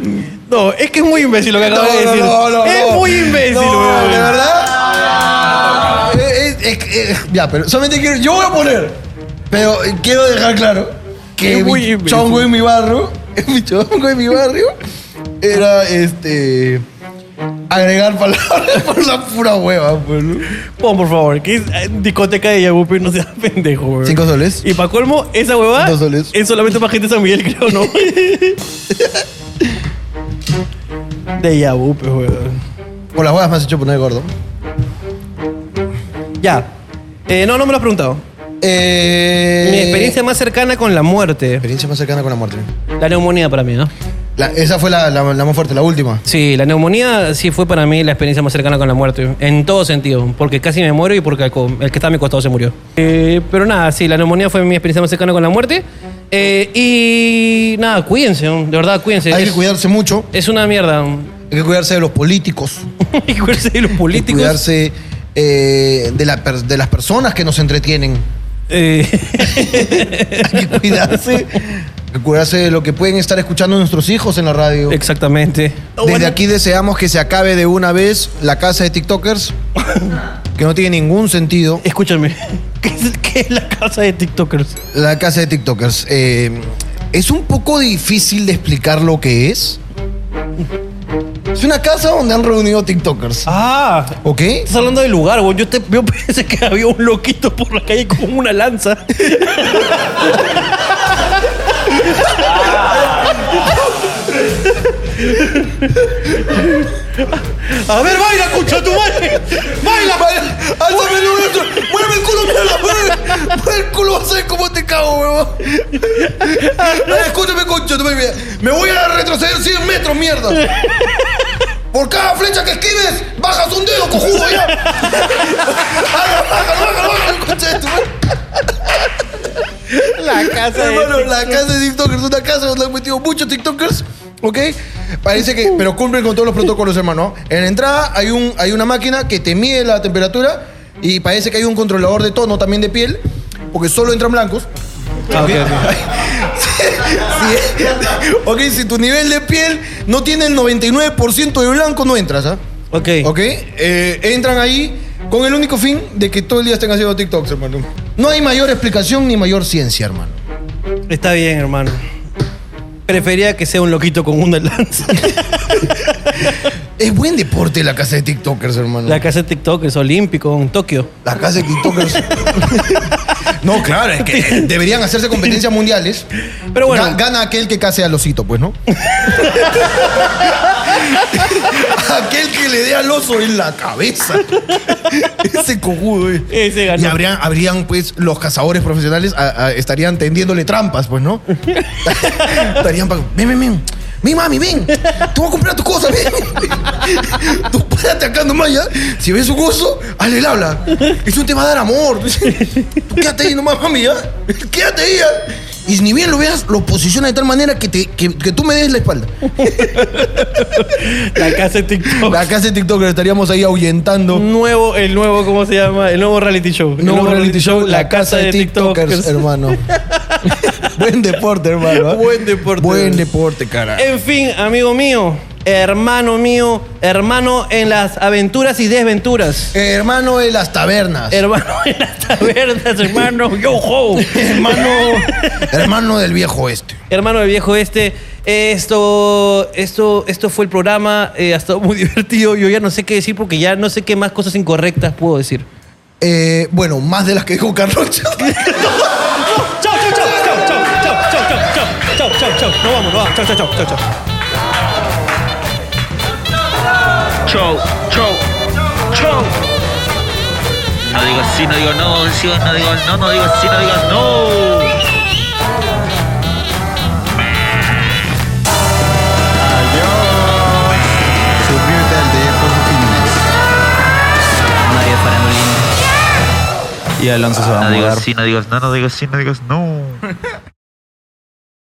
S1: No, es que es muy imbécil lo que acabas de
S3: No, no,
S1: decir.
S3: no, no,
S1: es muy imbécil, weón.
S3: ¿De verdad? Eh, eh, eh, ya, pero solamente quiero. Yo voy a poner. Pero quiero dejar claro que
S1: Es muy
S3: mi chongo en mi barrio. Mi chongo en mi barrio era este. Agregar palabras por la pura hueva, pues, ¿no?
S1: Pon, por favor, que es eh, discoteca de Yagupi, no seas pendejo, weón.
S3: Cinco soles.
S1: Y para colmo, esa huevada
S3: Dos soles.
S1: es solamente para gente de San Miguel, creo, ¿no? de Yagupi, weón.
S3: Por las huevas me has hecho poner gordo.
S1: Ya. Eh, no, no me lo has preguntado.
S3: Eh,
S1: Mi experiencia más cercana con la muerte.
S3: Experiencia más cercana con la muerte.
S1: La neumonía para mí, ¿no?
S3: La- esa fue la, la- la más fuerte, la última.
S1: Sí, la neumonía sí fue para mí la experiencia más cercana con la muerte. En todo sentido. Porque casi me muero y porque el, co- el que está a mi costado se murió. Eh, pero nada, sí, la neumonía fue mi experiencia más cercana con la muerte. Eh, y nada, cuídense, ¿no? de verdad, cuídense.
S3: Hay que
S1: es,
S3: cuidarse mucho.
S1: es una mierda.
S3: Hay que cuidarse de los políticos.
S1: Hay que cuidarse de los
S3: Hay que
S1: políticos.
S3: cuidarse eh, de, la per- de las personas que nos entretienen.
S1: Eh,
S3: Hay que cuidarse. Hay que cuidarse de lo que pueden estar escuchando nuestros hijos en la radio.
S1: exactamente.
S3: Desde aquí deseamos que se acabe de una vez la casa de TikTokers, que no tiene ningún sentido.
S1: Escúchame, ¿qué es, qué es la casa de TikTokers?
S3: La casa de TikTokers. eh, es un poco difícil de explicar lo que es. Es una casa donde han reunido TikTokers.
S1: Ah,
S3: ¿Ok?
S1: estás hablando del lugar, güey. Yo, te, yo pensé que había un loquito por la calle con una lanza. A ver, baila, escucha tu madre. Baila, baila.
S3: ¡Álzame el otro! ¡Mueve el culo, mierda! ¡Mueve, mueve el culo! Vas a ver cómo te cago, huevón. Escúchame, concha, tu madre. Me voy a retroceder 100 metros, mierda. Por cada flecha que esquives, bajas un dedo, cojudo, ya. De tu madre.
S1: La casa de
S3: Hermano, la casa de TikTokers es una casa donde han metido muchos TikTokers, ¿ok? Parece que, pero cumplen con todos los protocolos, hermano. En la entrada hay, un, hay una máquina que te mide la temperatura y parece que hay un controlador de tono también de piel, porque solo entran blancos.
S1: Ah, ok,
S3: Si, ok, si tu nivel de piel no tiene el 99% de blanco, no entras, ¿ah?
S1: Ok.
S3: ¿Ok? Eh, entran ahí con el único fin de que todo el día estén haciendo TikToks, hermano. No hay mayor explicación ni mayor ciencia, hermano.
S1: Está bien, hermano. Prefería que sea un loquito con una lanza.
S3: Es buen deporte la casa de TikTokers, hermano.
S1: La casa de TikTok es olímpico en Tokio.
S3: La casa de TikTokers. no, claro, es que deberían hacerse competencias mundiales.
S1: Pero bueno.
S3: Ga- gana aquel que case al osito, pues, ¿no? aquel que le dé al oso en la cabeza. Ese cojudo, eh.
S1: Ese ganó.
S3: Y habrían, habrían, pues, los cazadores profesionales a- a- estarían tendiéndole trampas, pues, ¿no? estarían pa- Ven, ven, ven. Ven, mami, ven. Te voy a comprar tus cosas, ven. Tú párate acá nomás, ¿ya? Si ves un oso, hazle el habla. Eso te va a dar amor. Tú quédate ahí nomás, mami, ¿ya? Quédate ahí, ¿ya? Y ni bien lo veas, lo posiciona de tal manera que, te, que, que tú me des la espalda.
S1: La casa de TikTok.
S3: La casa de TikTok estaríamos ahí ahuyentando.
S1: Nuevo, el nuevo, ¿cómo se llama? El nuevo reality show. El
S3: No, reality show, la casa de TikTokers, hermano. Buen deporte, hermano. ¿eh?
S1: Buen deporte.
S3: Buen deporte, cara.
S1: En fin, amigo mío, hermano mío, hermano en las aventuras y desventuras.
S3: Hermano de las tabernas.
S1: Hermano en las tabernas, hermano, yo ho.
S3: hermano, hermano del viejo este.
S1: Hermano del viejo este, esto, esto, esto fue el programa, eh, ha estado muy divertido. Yo ya no sé qué decir porque ya no sé qué más cosas incorrectas puedo decir.
S3: Eh, bueno, más de las que dijo Carlos.
S1: Chao, chao, chao, chao, chao, chao, chao. No vamos, no vamos. Chao, chao, chao, chao, chao.
S8: Chau, chau, chau. No digo sí, no digo no, sí, no digo no, no digo sí, no digo no.
S6: Suscríbete al teléfono
S9: Mario Farandulín.
S6: Y Alonso se va a
S8: No digo
S6: mudar.
S8: sí, no digo no, no digo sí, no digo no.